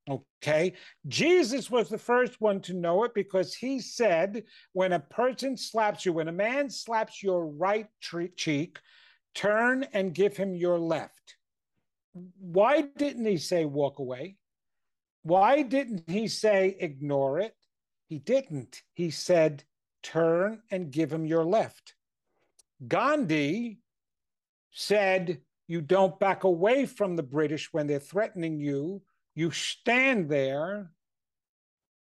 Okay. Jesus was the first one to know it because he said, when a person slaps you, when a man slaps your right cheek, turn and give him your left. Why didn't he say walk away? Why didn't he say ignore it? He didn't. He said turn and give him your left. Gandhi said you don't back away from the British when they're threatening you. You stand there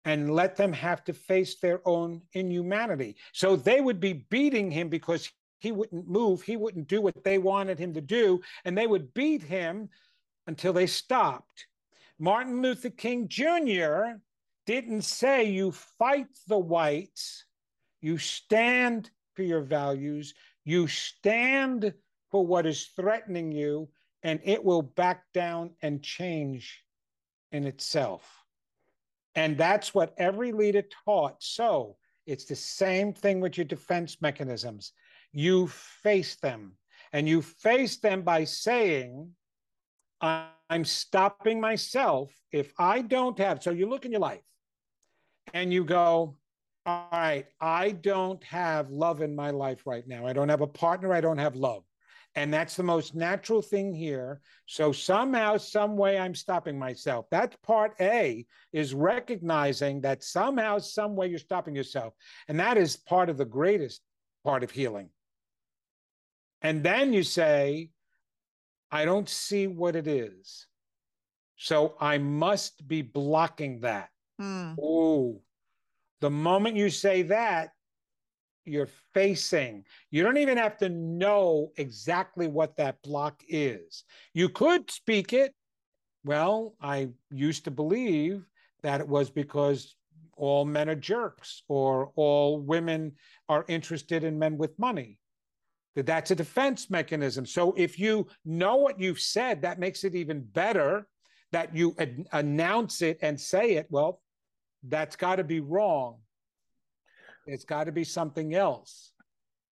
and let them have to face their own inhumanity. So they would be beating him because he wouldn't move, he wouldn't do what they wanted him to do, and they would beat him until they stopped. Martin Luther King Jr. didn't say you fight the whites, you stand for your values, you stand for what is threatening you, and it will back down and change in itself. And that's what every leader taught. So it's the same thing with your defense mechanisms. You face them, and you face them by saying, I'm stopping myself if I don't have. So you look in your life and you go, all right, I don't have love in my life right now. I don't have a partner. I don't have love. And that's the most natural thing here. So somehow, some way, I'm stopping myself. That's part A is recognizing that somehow, some way, you're stopping yourself. And that is part of the greatest part of healing. And then you say, I don't see what it is. So I must be blocking that. Mm. Oh, the moment you say that, you're facing. You don't even have to know exactly what that block is. You could speak it. Well, I used to believe that it was because all men are jerks or all women are interested in men with money. That that's a defense mechanism. So if you know what you've said, that makes it even better that you ad- announce it and say it. Well, that's got to be wrong. It's got to be something else.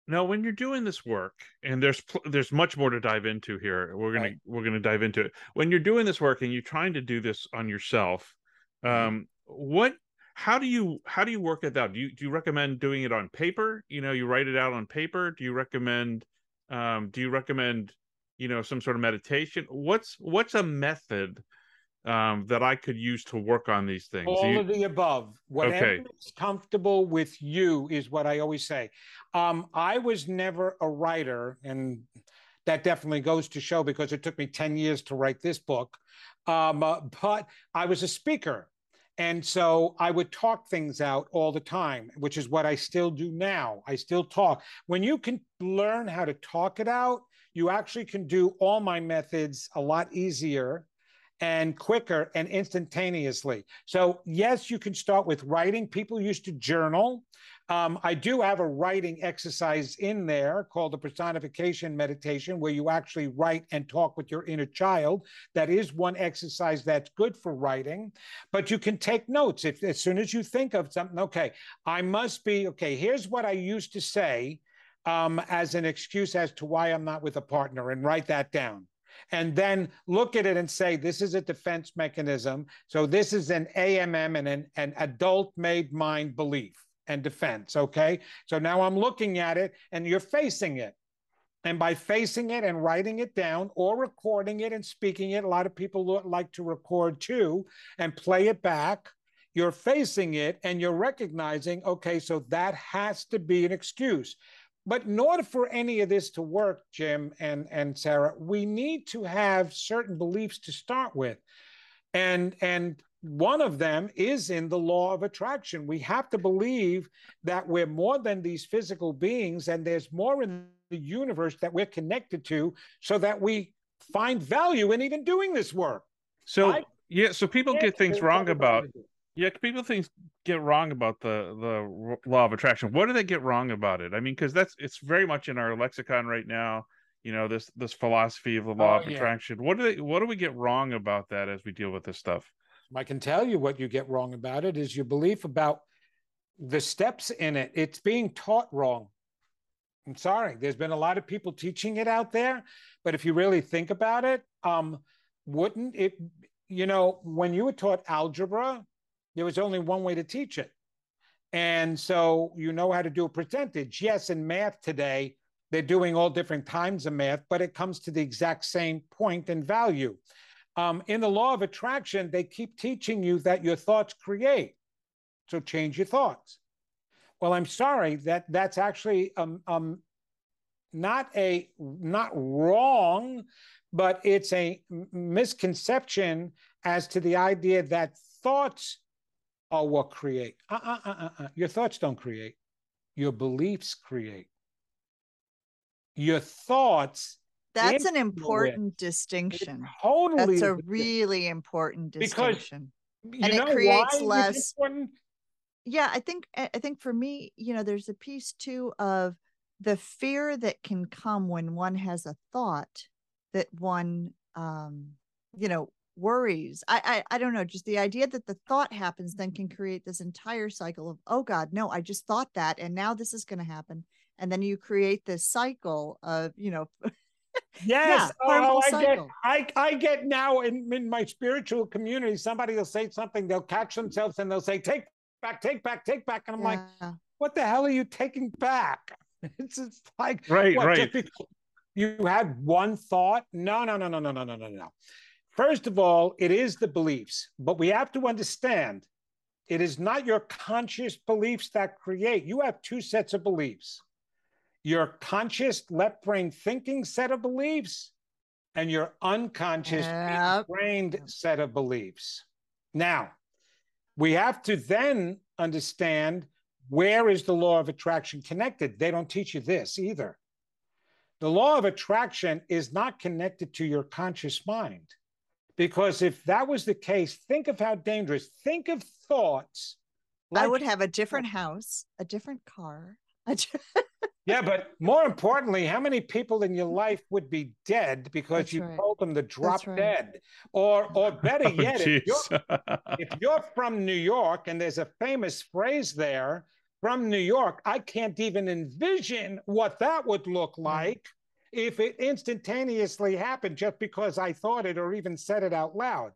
Now, when you're doing this work, and there's pl- there's much more to dive into here. We're gonna Right. we're gonna dive into it. When you're doing this work and you're trying to do this on yourself, Mm-hmm. um, what how do you how do you work it out? Do you do you recommend doing it on paper? You know, you write it out on paper. Do you recommend um, do you recommend you know some sort of meditation? What's what's a method um, that I could use to work on these things? All you- of the above. Whatever Okay. is comfortable with you is what I always say. Um, I was never a writer, and that definitely goes to show because it took me 10 years to write this book. Um, uh, but I was a speaker. And so I would talk things out all the time, which is what I still do now. I still talk. When you can learn how to talk it out, you actually can do all my methods a lot easier and quicker and instantaneously. So, yes, you can start with writing. People used to journal. Um, I do have a writing exercise in there called the personification meditation, where you actually write and talk with your inner child. That is one exercise that's good for writing, but you can take notes. If as soon as you think of something, okay, I must be okay. Here's what I used to say um, as an excuse as to why I'm not with a partner, and write that down and then look at it and say this is a defense mechanism. So this is an amm and an, an adult made mind belief and defense okay? So now i'm looking at it and you're facing it. And by facing it and writing it down or recording it and speaking it a lot of people like to record too and play it back you're facing it and you're recognizing okay so that has to be an excuse but in order for any of this to work, Jim and, and Sarah, we need to have certain beliefs to start with. And, and one of them is in the law of attraction. We have to believe that we're more than these physical beings and there's more in the universe that we're connected to so that we find value in even doing this work. so I- yeah, so people get things wrong about ways to do it. Yeah, people things get wrong about the the law of attraction. What do they get wrong about it? I mean, because that's it's very much in our lexicon right now. You know, this this philosophy of the law Oh, of yeah. attraction. What do they what do we get wrong about that as we deal with this stuff? I can tell you what you get wrong about it is your belief about the steps in it. It's being taught wrong. I'm sorry. There's been a lot of people teaching it out there, but if you really think about it, um, wouldn't it, you know, when you were taught algebra, there was only one way to teach it. And so you know how to do a percentage. Yes, in math today, they're doing all different kinds of math, but it comes to the exact same point and value. Um, in the law of attraction, they keep teaching you that your thoughts create. So change your thoughts. Well, I'm sorry that that's actually um, um, not a not wrong, but it's a misconception as to the idea that thoughts are what create. Uh, uh, uh, uh, uh. Your thoughts don't create. Your beliefs create. Your thoughts That's an important distinction. totally That's a really important Because distinction. you and it creates less- yeah i think i I think for me you know there's a piece too of the fear that can come when one has a thought that one um you know worries I, I i don't know just the idea that the thought happens then can create this entire cycle of oh god no i just thought that and now this is going to happen and then you create this cycle of you know <laughs> Yes. Oh, harmful oh, I get. I, I get now in, in my spiritual community, somebody will say something, they'll catch themselves and they'll say, take back, take back, take back. And I'm like, what the hell are you taking back? <laughs> It's just like, Right, what, right. just you had one thought? No, no, no, no, no, no, no, no, no. First of all, it is the beliefs, but we have to understand it is not your conscious beliefs that create. You have two sets of beliefs your conscious left brain thinking set of beliefs and your unconscious Yep. brained set of beliefs. Now, we have to then understand where is the law of attraction connected? They don't teach you this either. The law of attraction is not connected to your conscious mind. Because if that was the case, think of how dangerous. Think of thoughts. Like, I would have a different <laughs> house, a different car. <laughs> yeah, but more importantly, how many people in your <laughs> life would be dead because That's you right. told them to drop right. dead? Or, or better oh, yet, if, you're, if you're from New York and there's a famous phrase there from New York, I can't even envision what that would look like if it instantaneously happened just because I thought it or even said it out loud.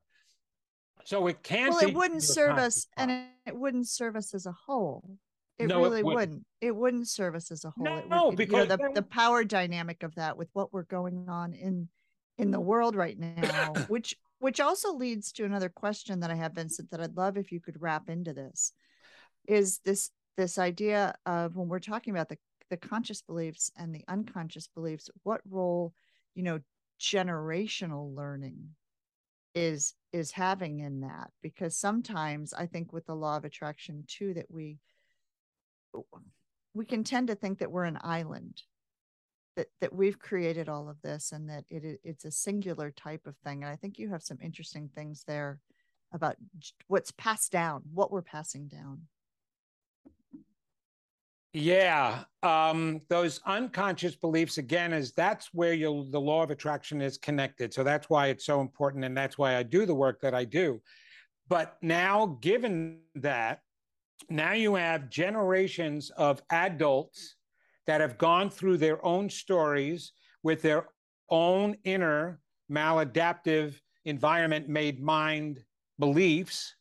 So it can't. Well, it wouldn't serve us, and it, wouldn't serve us as a whole. It no, really it wouldn't. wouldn't. It wouldn't serve us as a whole. No, would, no because you know, the, the power dynamic of that with what we're going on in in the world right now, <coughs> which which also leads to another question that I have, Vincent, that I'd love if you could wrap into this, is this this idea of when we're talking about the the conscious beliefs and the unconscious beliefs what role you know generational learning is is having in that? Because sometimes i think with the law of attraction too that we we can tend to think that we're an island that that we've created all of this and that it it's a singular type of thing. And i think you have some interesting things there about what's passed down what we're passing down yeah, um, those unconscious beliefs again is that's where you the law of attraction is connected. So that's why it's so important, and that's why I do the work that I do. But now, given that, now you have generations of adults that have gone through their own stories with their own inner maladaptive environment made mind beliefs,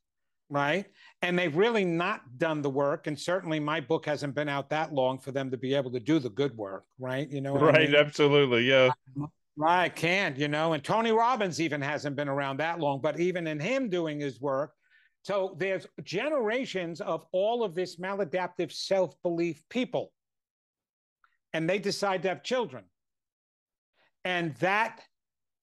right? And they've really not done the work and certainly my book hasn't been out that long for them to be able to do the good work right? You know right I mean? absolutely yeah. Right can't you know and tony robbins even hasn't been around that long but even in him doing his work so there's generations of all of this maladaptive self-belief people and they decide to have children. And that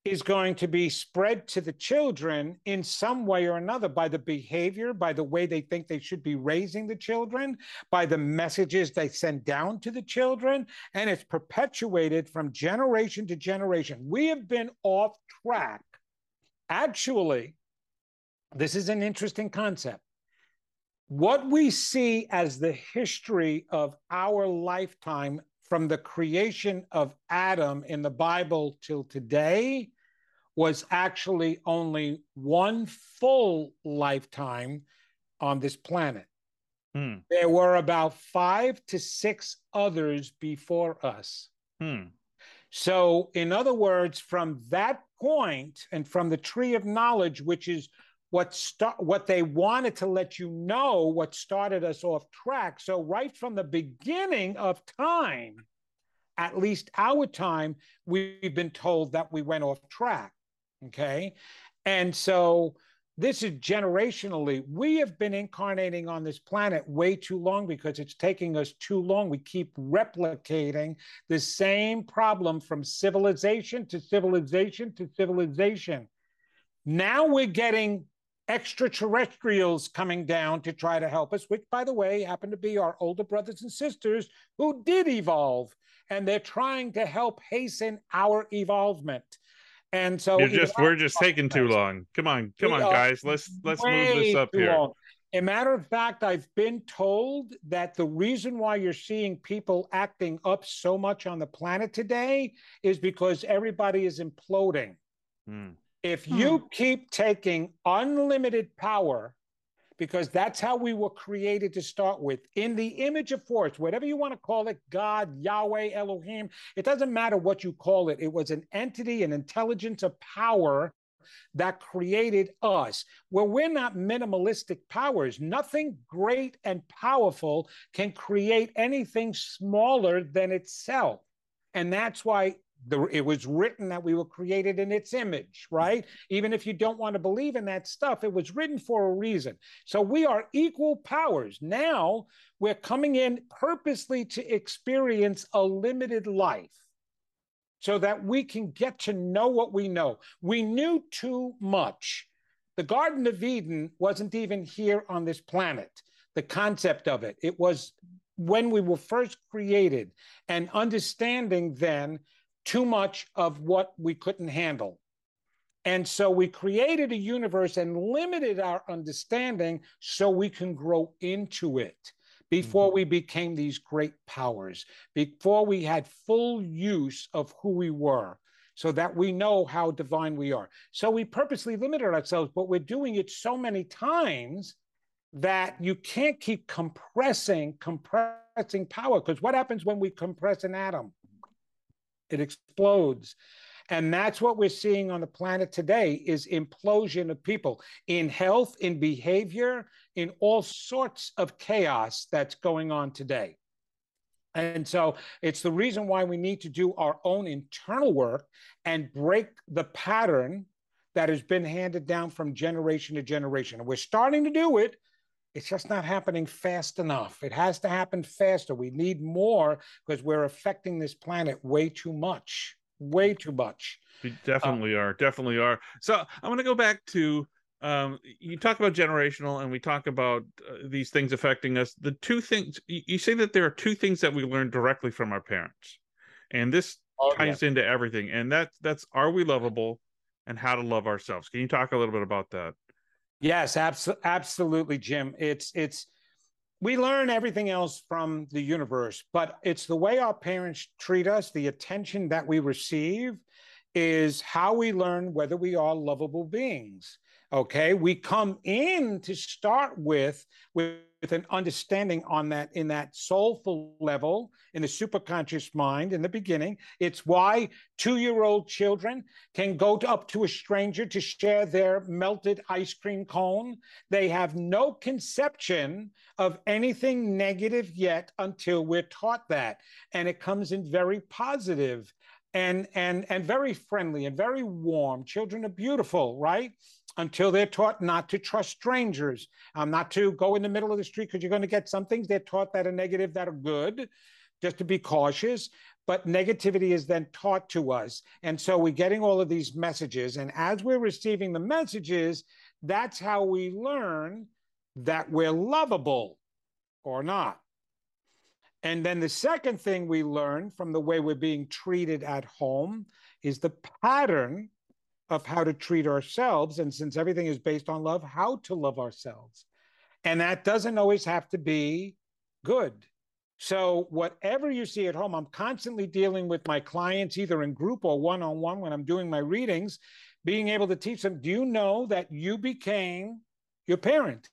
is going to be spread to the children in some way or another by the behavior, by the way they think they should be raising the children, by the messages they send down to the children, and it's perpetuated from generation to generation. We have been off track. Actually, this is an interesting concept. What we see as the history of our lifetime from the creation of Adam in the Bible till today was actually only one full lifetime on this planet. Hmm. There were about five to six others before us. Hmm. So, in other words, from that point and from the tree of knowledge, which is what start what they wanted to let you know what started us off track. So right from the beginning of time at least our time we've been told that we went off track okay? And so this is generationally we have been incarnating on this planet way too long because it's taking us too long. We keep replicating the same problem from civilization to civilization to civilization. Now we're getting extraterrestrials coming down to try to help us, which, by the way, happen to be our older brothers and sisters who did evolve. And they're trying to help hasten our evolvement. And so You're just we're just taking too long. Come on, come on, guys. Let's let's move this up here. Long. A matter of fact, I've been told that the reason why you're seeing people acting up so much on the planet today is because everybody is imploding. Hmm. If hmm. you keep taking unlimited power, because that's how we were created to start with, in the image of force, whatever you want to call it, God, Yahweh, Elohim, it doesn't matter what you call it. It was an entity, an intelligence, a power that created us. Well, we're not minimalistic powers. Nothing great and powerful can create anything smaller than itself. And that's why the, it was written that we were created in its image, right? Even if you don't want to believe in that stuff, it was written for a reason. So we are equal powers. Now we're coming in purposely to experience a limited life so that we can get to know what we know. We knew too much. The Garden of Eden wasn't even here on this planet. the concept of it. It was when we were first created and understanding then too much of what we couldn't handle. And so we created a universe and limited our understanding so we can grow into it before mm-hmm. we became these great powers, before we had full use of who we were, so that we know how divine we are. So we purposely limited ourselves, but we're doing it so many times that you can't keep compressing, compressing power. Because what happens when we compress an atom? It explodes. And that's what we're seeing on the planet today is implosion of people in health, in behavior, in all sorts of chaos that's going on today. And so it's the reason why we need to do our own internal work and break the pattern that has been handed down from generation to generation. And we're starting to do it. It's just not happening fast enough. It has to happen faster. We need more because we're affecting this planet way too much, way too much. We definitely uh, are. Definitely are. So I'm going to go back to um, you talk about generational and we talk about uh, these things affecting us the two things you, you, say that there are two things that we learn directly from our parents and this oh, ties yeah. into everything and that that's are we lovable and how to love ourselves can you talk a little bit about that yes abs- absolutely jim. It's it's we learn everything else from the universe but it's the way our parents treat us the attention that we receive is how we learn whether we are lovable beings okay? We come in to start with, with an understanding on that in that soulful level in the superconscious mind in the beginning. It's why two-year-old children can go to, up to a stranger to share their melted ice cream cone. They have no conception of anything negative yet until we're taught that. And it comes in very positive and and and very friendly and very warm. Children are beautiful right until they're taught not to trust strangers, um, not to go in the middle of the street because you're going to get some things they're taught that are negative that are good, just to be cautious. But negativity is then taught to us. And so we're getting all of these messages. And as we're receiving the messages, that's how we learn that we're lovable or not. And then the second thing we learn from the way we're being treated at home is the pattern of how to treat ourselves. And since everything is based on love, how to love ourselves. And that doesn't always have to be good. So, whatever you see at home, I'm constantly dealing with my clients, either in group or one on one when I'm doing my readings, being able to teach them do you know that you became your parent?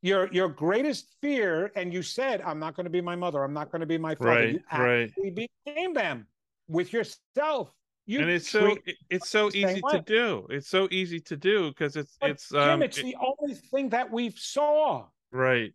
Your, your greatest fear, and you said, I'm not going to be my mother, I'm not going to be my father. Right, you actually right. became them with yourself you and it's so it's so easy to do. It's so easy to do because it's but it's Jim, um, it's it, the only thing that we've saw. Right.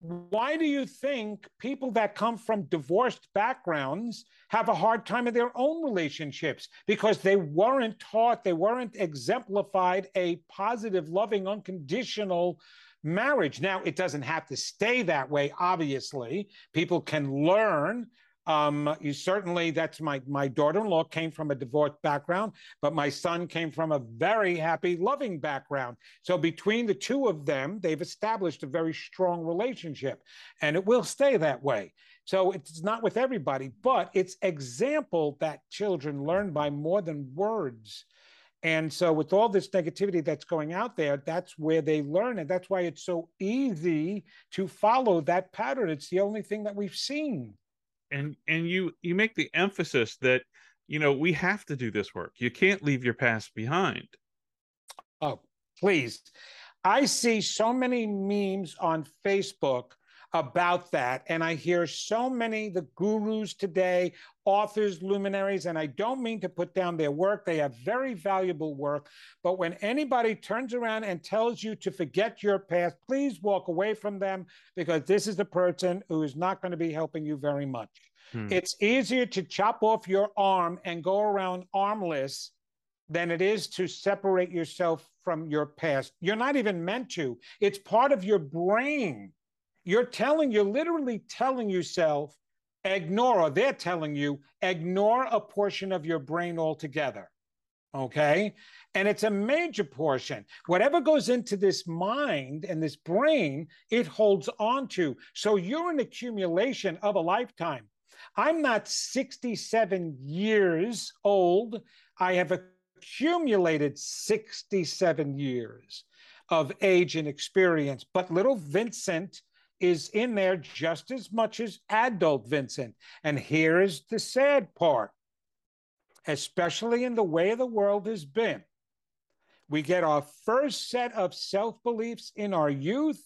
Why do you think people that come from divorced backgrounds have a hard time in their own relationships? Because they weren't taught, they weren't exemplified a positive, loving, unconditional marriage. Now, it doesn't have to stay that way, obviously. People can learn um, you certainly, that's my my daughter-in-law came from a divorced background, but my son came from a very happy, loving background. So between the two of them, they've established a very strong relationship, and it will stay that way. So it's not with everybody, but it's example that children learn by more than words. And so, with all this negativity that's going out there, that's where they learn. And that's why it's so easy to follow that pattern. It's the only thing that we've seen and and you you make the emphasis that you know we have to do this work. You can't leave your past behind. Oh please. I see so many memes on facebook about that. And I hear so many the gurus today, authors, luminaries, and I don't mean to put down their work. They have very valuable work. But when anybody turns around and tells you to forget your past, please walk away from them because this is the person who is not going to be helping you very much. Hmm. It's easier to chop off your arm and go around armless than it is to separate yourself from your past. You're not even meant to. It's part of your brain. You're telling, you're literally telling yourself, ignore, or they're telling you, ignore a portion of your brain altogether. Okay. And it's a major portion. Whatever goes into this mind and this brain, it holds on to. So you're an accumulation of a lifetime. I'm not 67 years old. I have accumulated 67 years of age and experience. But little Vincent is in there just as much as adult Vincent. And here is the sad part, especially in the way the world has been. We get our first set of self beliefs in our youth.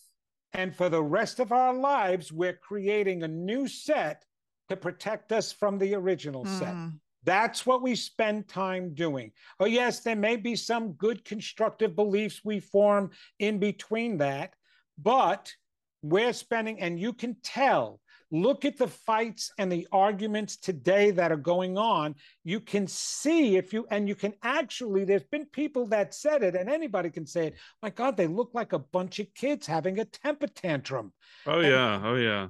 And for the rest of our lives, we're creating a new set to protect us from the original mm. set. That's what we spend time doing. Oh, yes, there may be some good constructive beliefs we form in between that, but we're spending, and you can tell, look at the fights and the arguments today that are going on. You can see if you, and you can actually, there's been people that said it, and anybody can say it. My God, they look like a bunch of kids having a temper tantrum. Oh, and, yeah. Oh, yeah.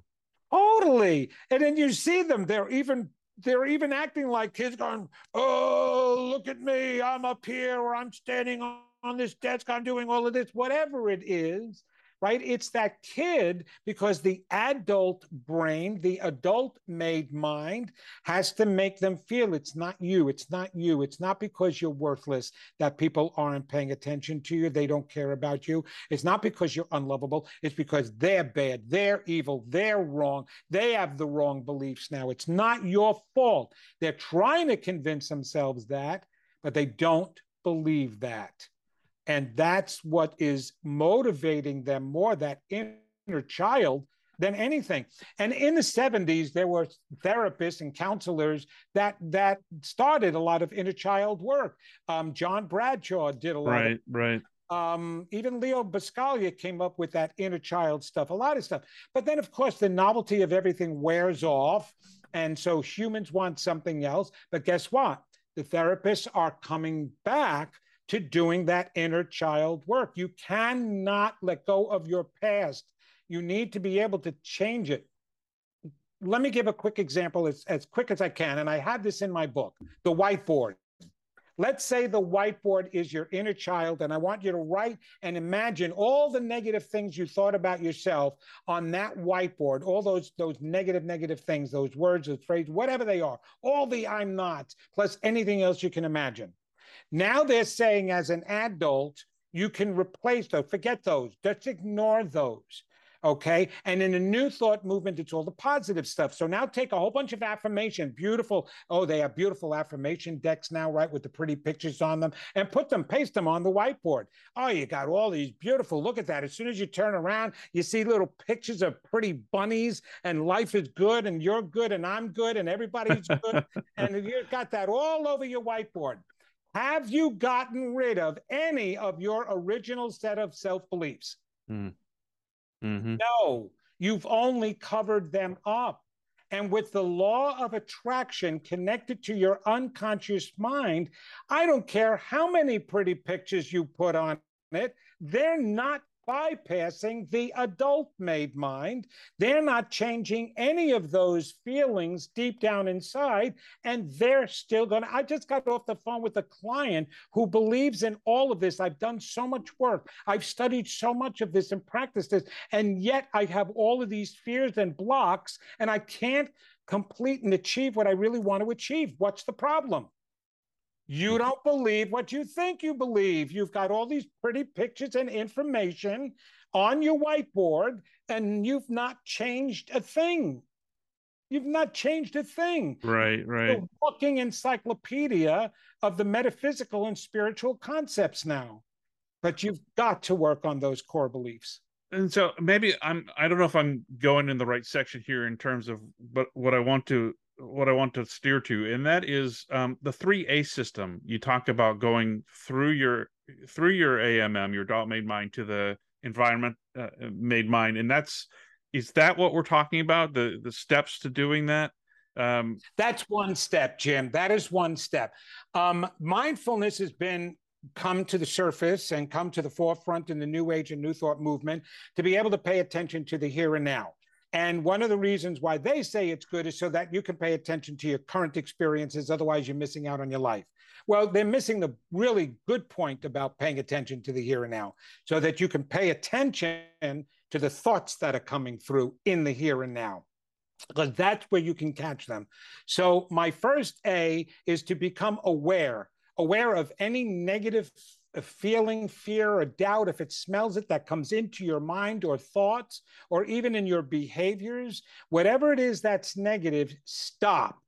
Totally. And then you see them, they're even they're even acting like kids going, Oh, look at me. I'm up here or I'm standing on this desk. I'm doing all of this, whatever it is right? It's that kid because the adult brain, the adult made mind has to make them feel it's not you. It's not you. It's not because you're worthless that people aren't paying attention to you. They don't care about you. It's not because you're unlovable. It's because they're bad. They're evil. They're wrong. They have the wrong beliefs now. It's not your fault. They're trying to convince themselves that, but they don't believe that. And that's what is motivating them more, that inner child, than anything. And in the 70s, there were therapists and counselors that that started a lot of inner child work. Um, John Bradshaw did a lot. Right, of, right. Um, even Leo Buscaglia came up with that inner child stuff, a lot of stuff. But then, of course, the novelty of everything wears off. And so humans want something else. But guess what? The therapists are coming back to doing that inner child work. You cannot let go of your past. You need to be able to change it. Let me give a quick example as, as quick as I can. And I have this in my book the whiteboard. Let's say the whiteboard is your inner child, and I want you to write and imagine all the negative things you thought about yourself on that whiteboard, all those, those negative, negative things, those words, those phrases, whatever they are, all the I'm not, plus anything else you can imagine. Now they're saying as an adult, you can replace those, forget those, just ignore those. Okay. And in a new thought movement, it's all the positive stuff. So now take a whole bunch of affirmation, beautiful. Oh, they have beautiful affirmation decks now, right? With the pretty pictures on them and put them, paste them on the whiteboard. Oh, you got all these beautiful. Look at that. As soon as you turn around, you see little pictures of pretty bunnies and life is good and you're good and I'm good and everybody's good. <laughs> and you've got that all over your whiteboard. Have you gotten rid of any of your original set of self beliefs? Mm. Mm-hmm. No, you've only covered them up. And with the law of attraction connected to your unconscious mind, I don't care how many pretty pictures you put on it, they're not bypassing the adult made mind. They're not changing any of those feelings deep down inside. And they're still going to. I just got off the phone with a client who believes in all of this. I've done so much work, I've studied so much of this and practiced this. And yet I have all of these fears and blocks, and I can't complete and achieve what I really want to achieve. What's the problem? You don't believe what you think you believe. You've got all these pretty pictures and information on your whiteboard, and you've not changed a thing. You've not changed a thing. Right, right. walking encyclopedia of the metaphysical and spiritual concepts now. But you've got to work on those core beliefs. And so maybe I'm I don't know if I'm going in the right section here in terms of but what I want to what I want to steer to, and that is um, the three A system. You talk about going through your through your AMM, your adult made mind, to the environment uh, made mind, and that's is that what we're talking about? The the steps to doing that. Um, that's one step, Jim. That is one step. Um, mindfulness has been come to the surface and come to the forefront in the new age and new thought movement to be able to pay attention to the here and now And one of the reasons why they say it's good is so that you can pay attention to your current experiences. Otherwise, you're missing out on your life. Well, they're missing the really good point about paying attention to the here and now so that you can pay attention to the thoughts that are coming through in the here and now because that's where you can catch them. So, my first A is to become aware, aware of any negative feeling, fear, or doubt, if it smells it, that comes into your mind or thoughts, or even in your behaviors, whatever it is that's negative, stop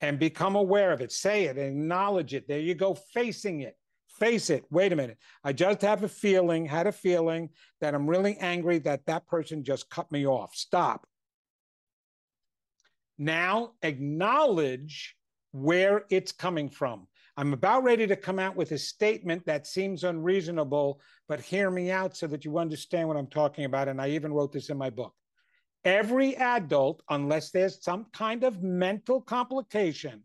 and become aware of it. Say it, acknowledge it. There you go, facing it. Face it. Wait a minute. I just have a feeling, had a feeling that I'm really angry that that person just cut me off. Stop. Now acknowledge where it's coming from. I'm about ready to come out with a statement that seems unreasonable, but hear me out so that you understand what I'm talking about. And I even wrote this in my book. Every adult, unless there's some kind of mental complication,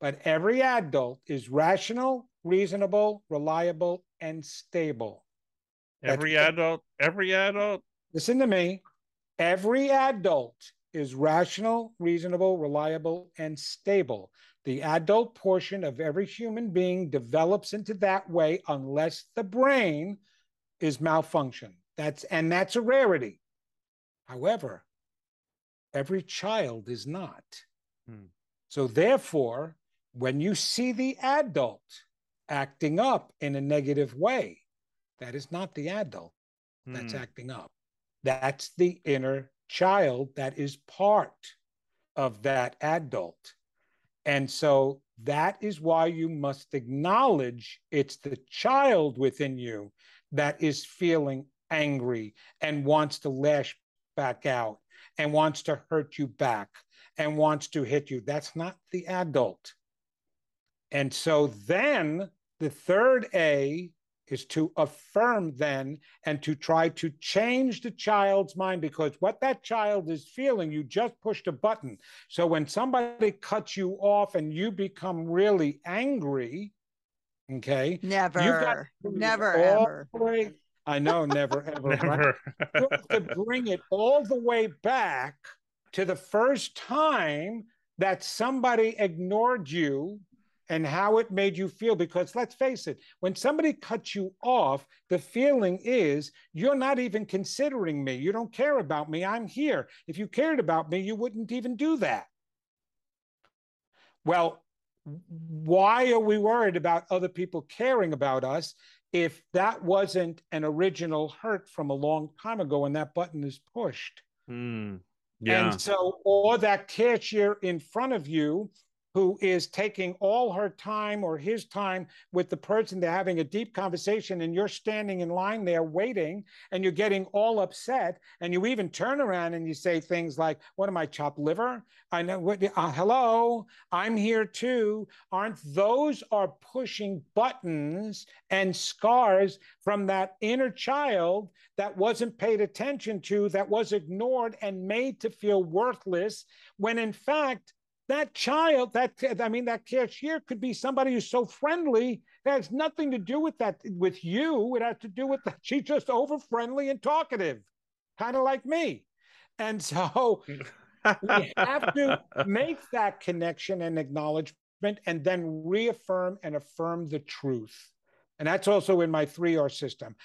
but every adult is rational, reasonable, reliable, and stable. Every That's, adult, every adult. Listen to me. Every adult is rational, reasonable, reliable, and stable. The adult portion of every human being develops into that way unless the brain is malfunction. That's and that's a rarity. However, every child is not. Hmm. So therefore, when you see the adult acting up in a negative way, that is not the adult that's hmm. acting up. That's the inner child that is part of that adult. And so that is why you must acknowledge it's the child within you that is feeling angry and wants to lash back out and wants to hurt you back and wants to hit you. That's not the adult. And so then the third A is to affirm then and to try to change the child's mind because what that child is feeling, you just pushed a button. So when somebody cuts you off and you become really angry, okay, never, never, ever. Way, I know, never, <laughs> ever. never. Right? to bring it all the way back to the first time that somebody ignored you and how it made you feel. Because let's face it, when somebody cuts you off, the feeling is you're not even considering me. You don't care about me. I'm here. If you cared about me, you wouldn't even do that. Well, why are we worried about other people caring about us if that wasn't an original hurt from a long time ago when that button is pushed? Mm, yeah. And so, or that cashier in front of you who is taking all her time or his time with the person they're having a deep conversation and you're standing in line there waiting and you're getting all upset and you even turn around and you say things like what am i chopped liver? I know what uh, hello i'm here too. Aren't those are pushing buttons and scars from that inner child that wasn't paid attention to that was ignored and made to feel worthless when in fact that child, that I mean, that cashier could be somebody who's so friendly. It has nothing to do with that with you. It has to do with that she's just over friendly and talkative, kind of like me. And so we have to make <laughs> that connection and acknowledgement and then reaffirm and affirm the truth. And that's also in my 3R system.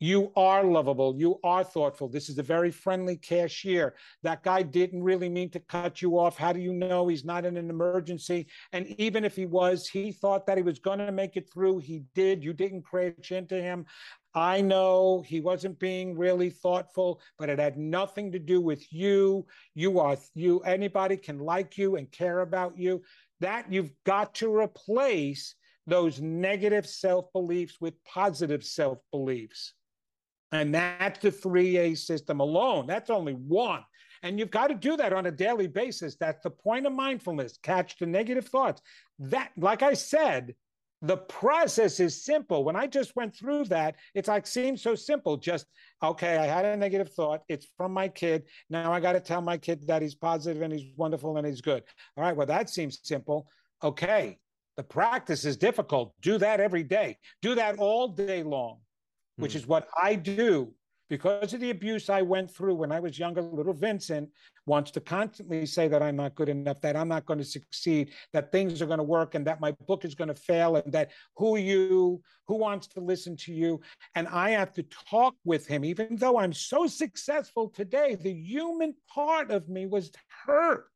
You are lovable. You are thoughtful. This is a very friendly cashier. That guy didn't really mean to cut you off. How do you know he's not in an emergency? And even if he was, he thought that he was going to make it through. He did. You didn't crash into him. I know he wasn't being really thoughtful, but it had nothing to do with you. You are you. Anybody can like you and care about you. That you've got to replace those negative self beliefs with positive self beliefs. And that's the 3A system alone. That's only one. And you've got to do that on a daily basis. That's the point of mindfulness. Catch the negative thoughts. That, like I said, the process is simple. When I just went through that, it's like seems so simple. Just okay, I had a negative thought. It's from my kid. Now I got to tell my kid that he's positive and he's wonderful and he's good. All right, well that seems simple. Okay, the practice is difficult. Do that every day. Do that all day long which hmm. is what I do because of the abuse I went through when I was younger, little Vincent wants to constantly say that I'm not good enough, that I'm not going to succeed, that things are going to work, and that my book is going to fail, and that who you, who wants to listen to you. And I have to talk with him, even though I'm so successful today, the human part of me was hurt.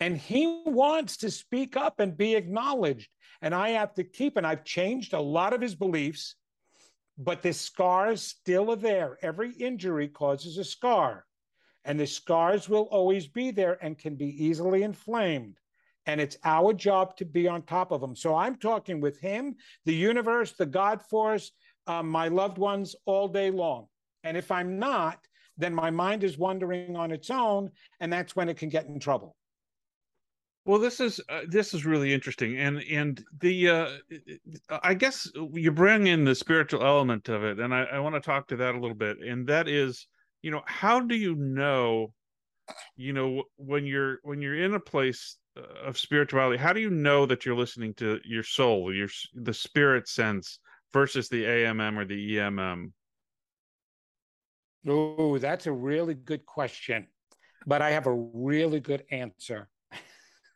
And he wants to speak up and be acknowledged. And I have to keep, and I've changed a lot of his beliefs but the scars still are there. Every injury causes a scar, and the scars will always be there and can be easily inflamed. And it's our job to be on top of them. So I'm talking with him, the universe, the God force, um, my loved ones all day long. And if I'm not, then my mind is wandering on its own, and that's when it can get in trouble. Well, this is uh, this is really interesting, and and the uh, I guess you bring in the spiritual element of it, and I, I want to talk to that a little bit. And that is, you know, how do you know, you know, when you're when you're in a place uh, of spirituality, how do you know that you're listening to your soul, your the spirit sense versus the AMM or the EMM? Oh, that's a really good question, but I have a really good answer.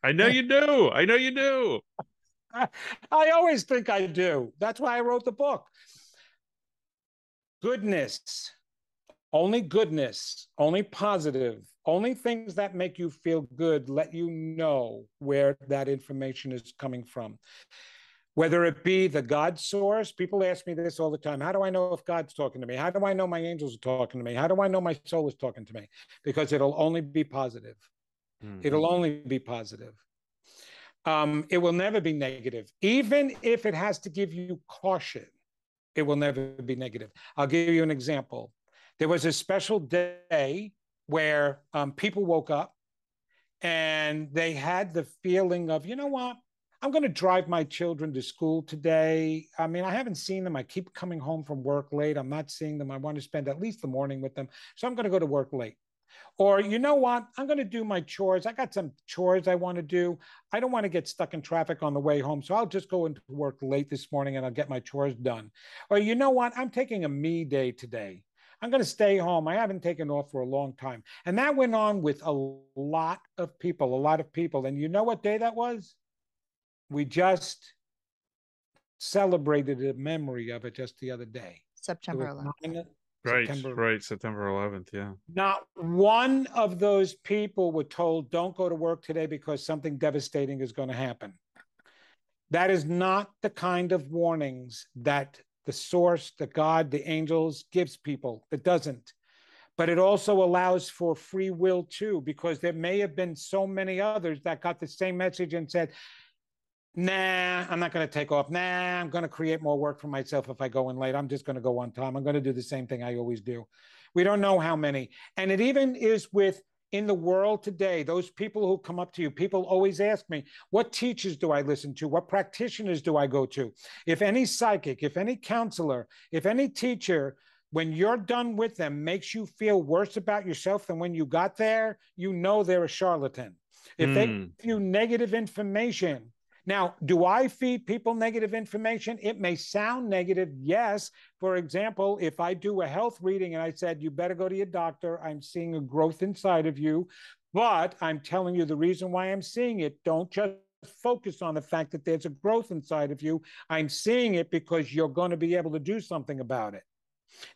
I know you do. I know you do. <laughs> I always think I do. That's why I wrote the book. Goodness, only goodness, only positive, only things that make you feel good let you know where that information is coming from. Whether it be the God source, people ask me this all the time. How do I know if God's talking to me? How do I know my angels are talking to me? How do I know my soul is talking to me? Because it'll only be positive. Mm-hmm. It'll only be positive. Um, it will never be negative. Even if it has to give you caution, it will never be negative. I'll give you an example. There was a special day where um, people woke up and they had the feeling of, you know what? I'm going to drive my children to school today. I mean, I haven't seen them. I keep coming home from work late. I'm not seeing them. I want to spend at least the morning with them. So I'm going to go to work late. Or, you know what? I'm going to do my chores. I got some chores I want to do. I don't want to get stuck in traffic on the way home. So I'll just go into work late this morning and I'll get my chores done. Or, you know what? I'm taking a me day today. I'm going to stay home. I haven't taken off for a long time. And that went on with a lot of people, a lot of people. And you know what day that was? We just celebrated a memory of it just the other day. September 11th. Right, September. right, September 11th. Yeah. Not one of those people were told, don't go to work today because something devastating is going to happen. That is not the kind of warnings that the source, the God, the angels gives people. It doesn't. But it also allows for free will too, because there may have been so many others that got the same message and said, nah, I'm not going to take off. Nah, I'm going to create more work for myself if I go in late. I'm just going to go on time. I'm going to do the same thing I always do. We don't know how many. And it even is with in the world today, those people who come up to you, people always ask me, what teachers do I listen to? What practitioners do I go to? If any psychic, if any counselor, if any teacher, when you're done with them, makes you feel worse about yourself than when you got there, you know they're a charlatan. If mm. they hmm. give you negative information, now, do I feed people negative information? It may sound negative, yes. For example, if I do a health reading and I said, you better go to your doctor, I'm seeing a growth inside of you, but I'm telling you the reason why I'm seeing it. Don't just focus on the fact that there's a growth inside of you. I'm seeing it because you're going to be able to do something about it.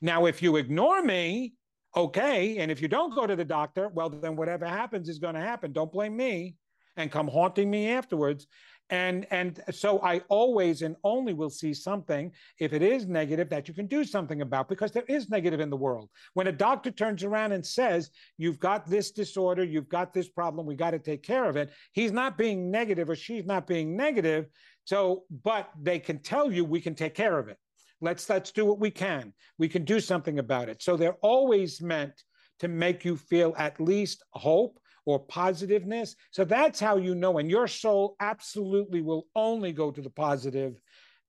Now, if you ignore me, okay. And if you don't go to the doctor, well, then whatever happens is going to happen. Don't blame me and come haunting me afterwards and and so i always and only will see something if it is negative that you can do something about because there is negative in the world. When a doctor turns around and says you've got this disorder you've got this problem we got to take care of it he's not being negative or she's not being negative. So but they can tell you we can take care of it. Let's let's do what we can. We can do something about it. So they're always meant to make you feel at least hope or positiveness. So that's how you know. And your soul absolutely will only go to the positive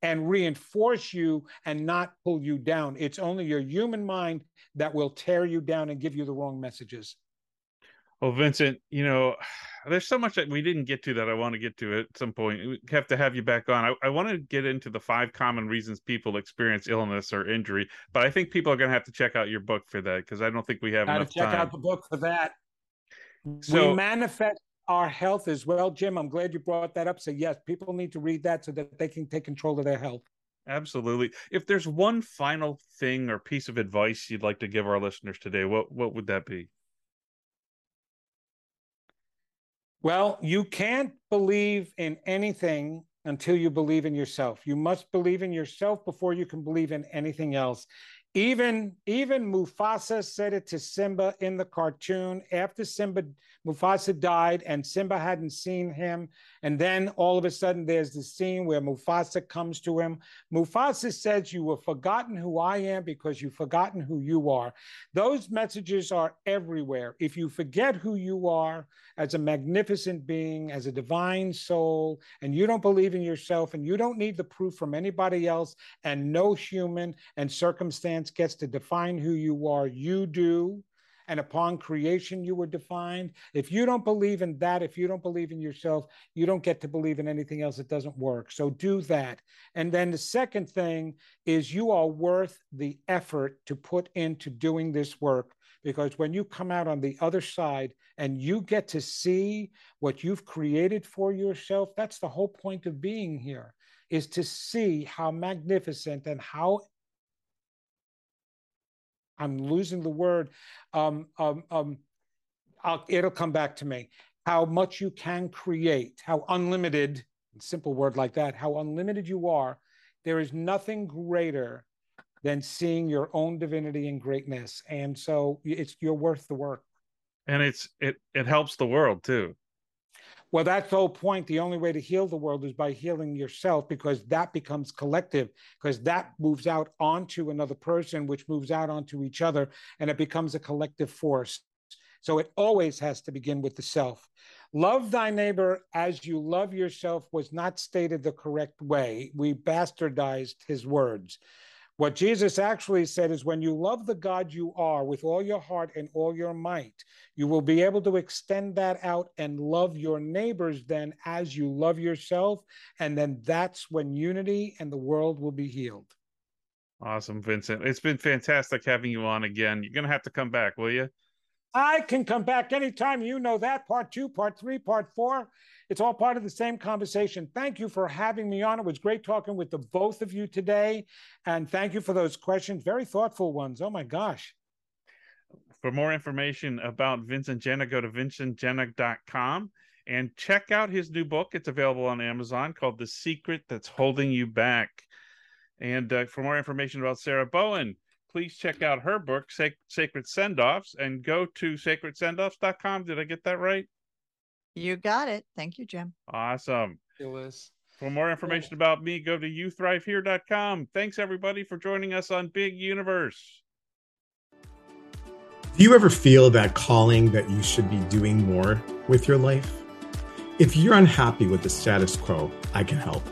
and reinforce you and not pull you down. It's only your human mind that will tear you down and give you the wrong messages. Well, Vincent, you know, there's so much that we didn't get to that I want to get to at some point. We have to have you back on. I, I want to get into the five common reasons people experience illness or injury, but I think people are going to have to check out your book for that because I don't think we have Gotta enough check time. out the book for that. So- we manifest our health as well, Jim. I'm glad you brought that up. So yes, people need to read that so that they can take control of their health. Absolutely. If there's one final thing or piece of advice you'd like to give our listeners today, what what would that be? Well, you can't believe in anything until you believe in yourself. You must believe in yourself before you can believe in anything else. Even even Mufasa said it to Simba in the cartoon after Simba Mufasa died and Simba hadn't seen him and then all of a sudden there's the scene where Mufasa comes to him. Mufasa says you have forgotten who I am because you've forgotten who you are. Those messages are everywhere. If you forget who you are as a magnificent being, as a divine soul, and you don't believe in yourself and you don't need the proof from anybody else, and no human and circumstance gets to define who you are, you do. And upon creation, you were defined. If you don't believe in that, if you don't believe in yourself, you don't get to believe in anything else. It doesn't work. So do that. And then the second thing is you are worth the effort to put into doing this work because when you come out on the other side and you get to see what you've created for yourself, that's the whole point of being here is to see how magnificent and how I'm losing the word. Um, um, um, it'll come back to me. How much you can create, how unlimited, simple word like that, how unlimited you are. There is nothing greater than seeing your own divinity and greatness. And so it's you're worth the work. And it's it it helps the world too. Well, that's the whole point. The only way to heal the world is by healing yourself because that becomes collective, because that moves out onto another person, which moves out onto each other, and it becomes a collective force. So it always has to begin with the self. Love thy neighbor as you love yourself was not stated the correct way. We bastardized his words. What Jesus actually said is when you love the God you are with all your heart and all your might, you will be able to extend that out and love your neighbors then as you love yourself. And then that's when unity and the world will be healed. Awesome, Vincent. It's been fantastic having you on again. You're going to have to come back, will you? I can come back anytime. You know that. Part two, part three, part four. It's all part of the same conversation. Thank you for having me on. It was great talking with the both of you today. And thank you for those questions, very thoughtful ones. Oh my gosh. For more information about Vincent Genna, go to vincentgenna.com and check out his new book. It's available on Amazon called The Secret That's Holding You Back. And uh, for more information about Sarah Bowen, please check out her book, Sac- Sacred Send Offs, and go to sacredsendoffs.com. Did I get that right? You got it. Thank you, Jim. Awesome. It was. For more information about me, go to youthrivehere.com. Thanks, everybody, for joining us on Big Universe. Do you ever feel that calling that you should be doing more with your life? If you're unhappy with the status quo, I can help.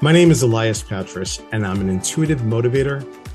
My name is Elias Patras, and I'm an intuitive motivator,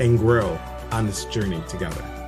and grow on this journey together.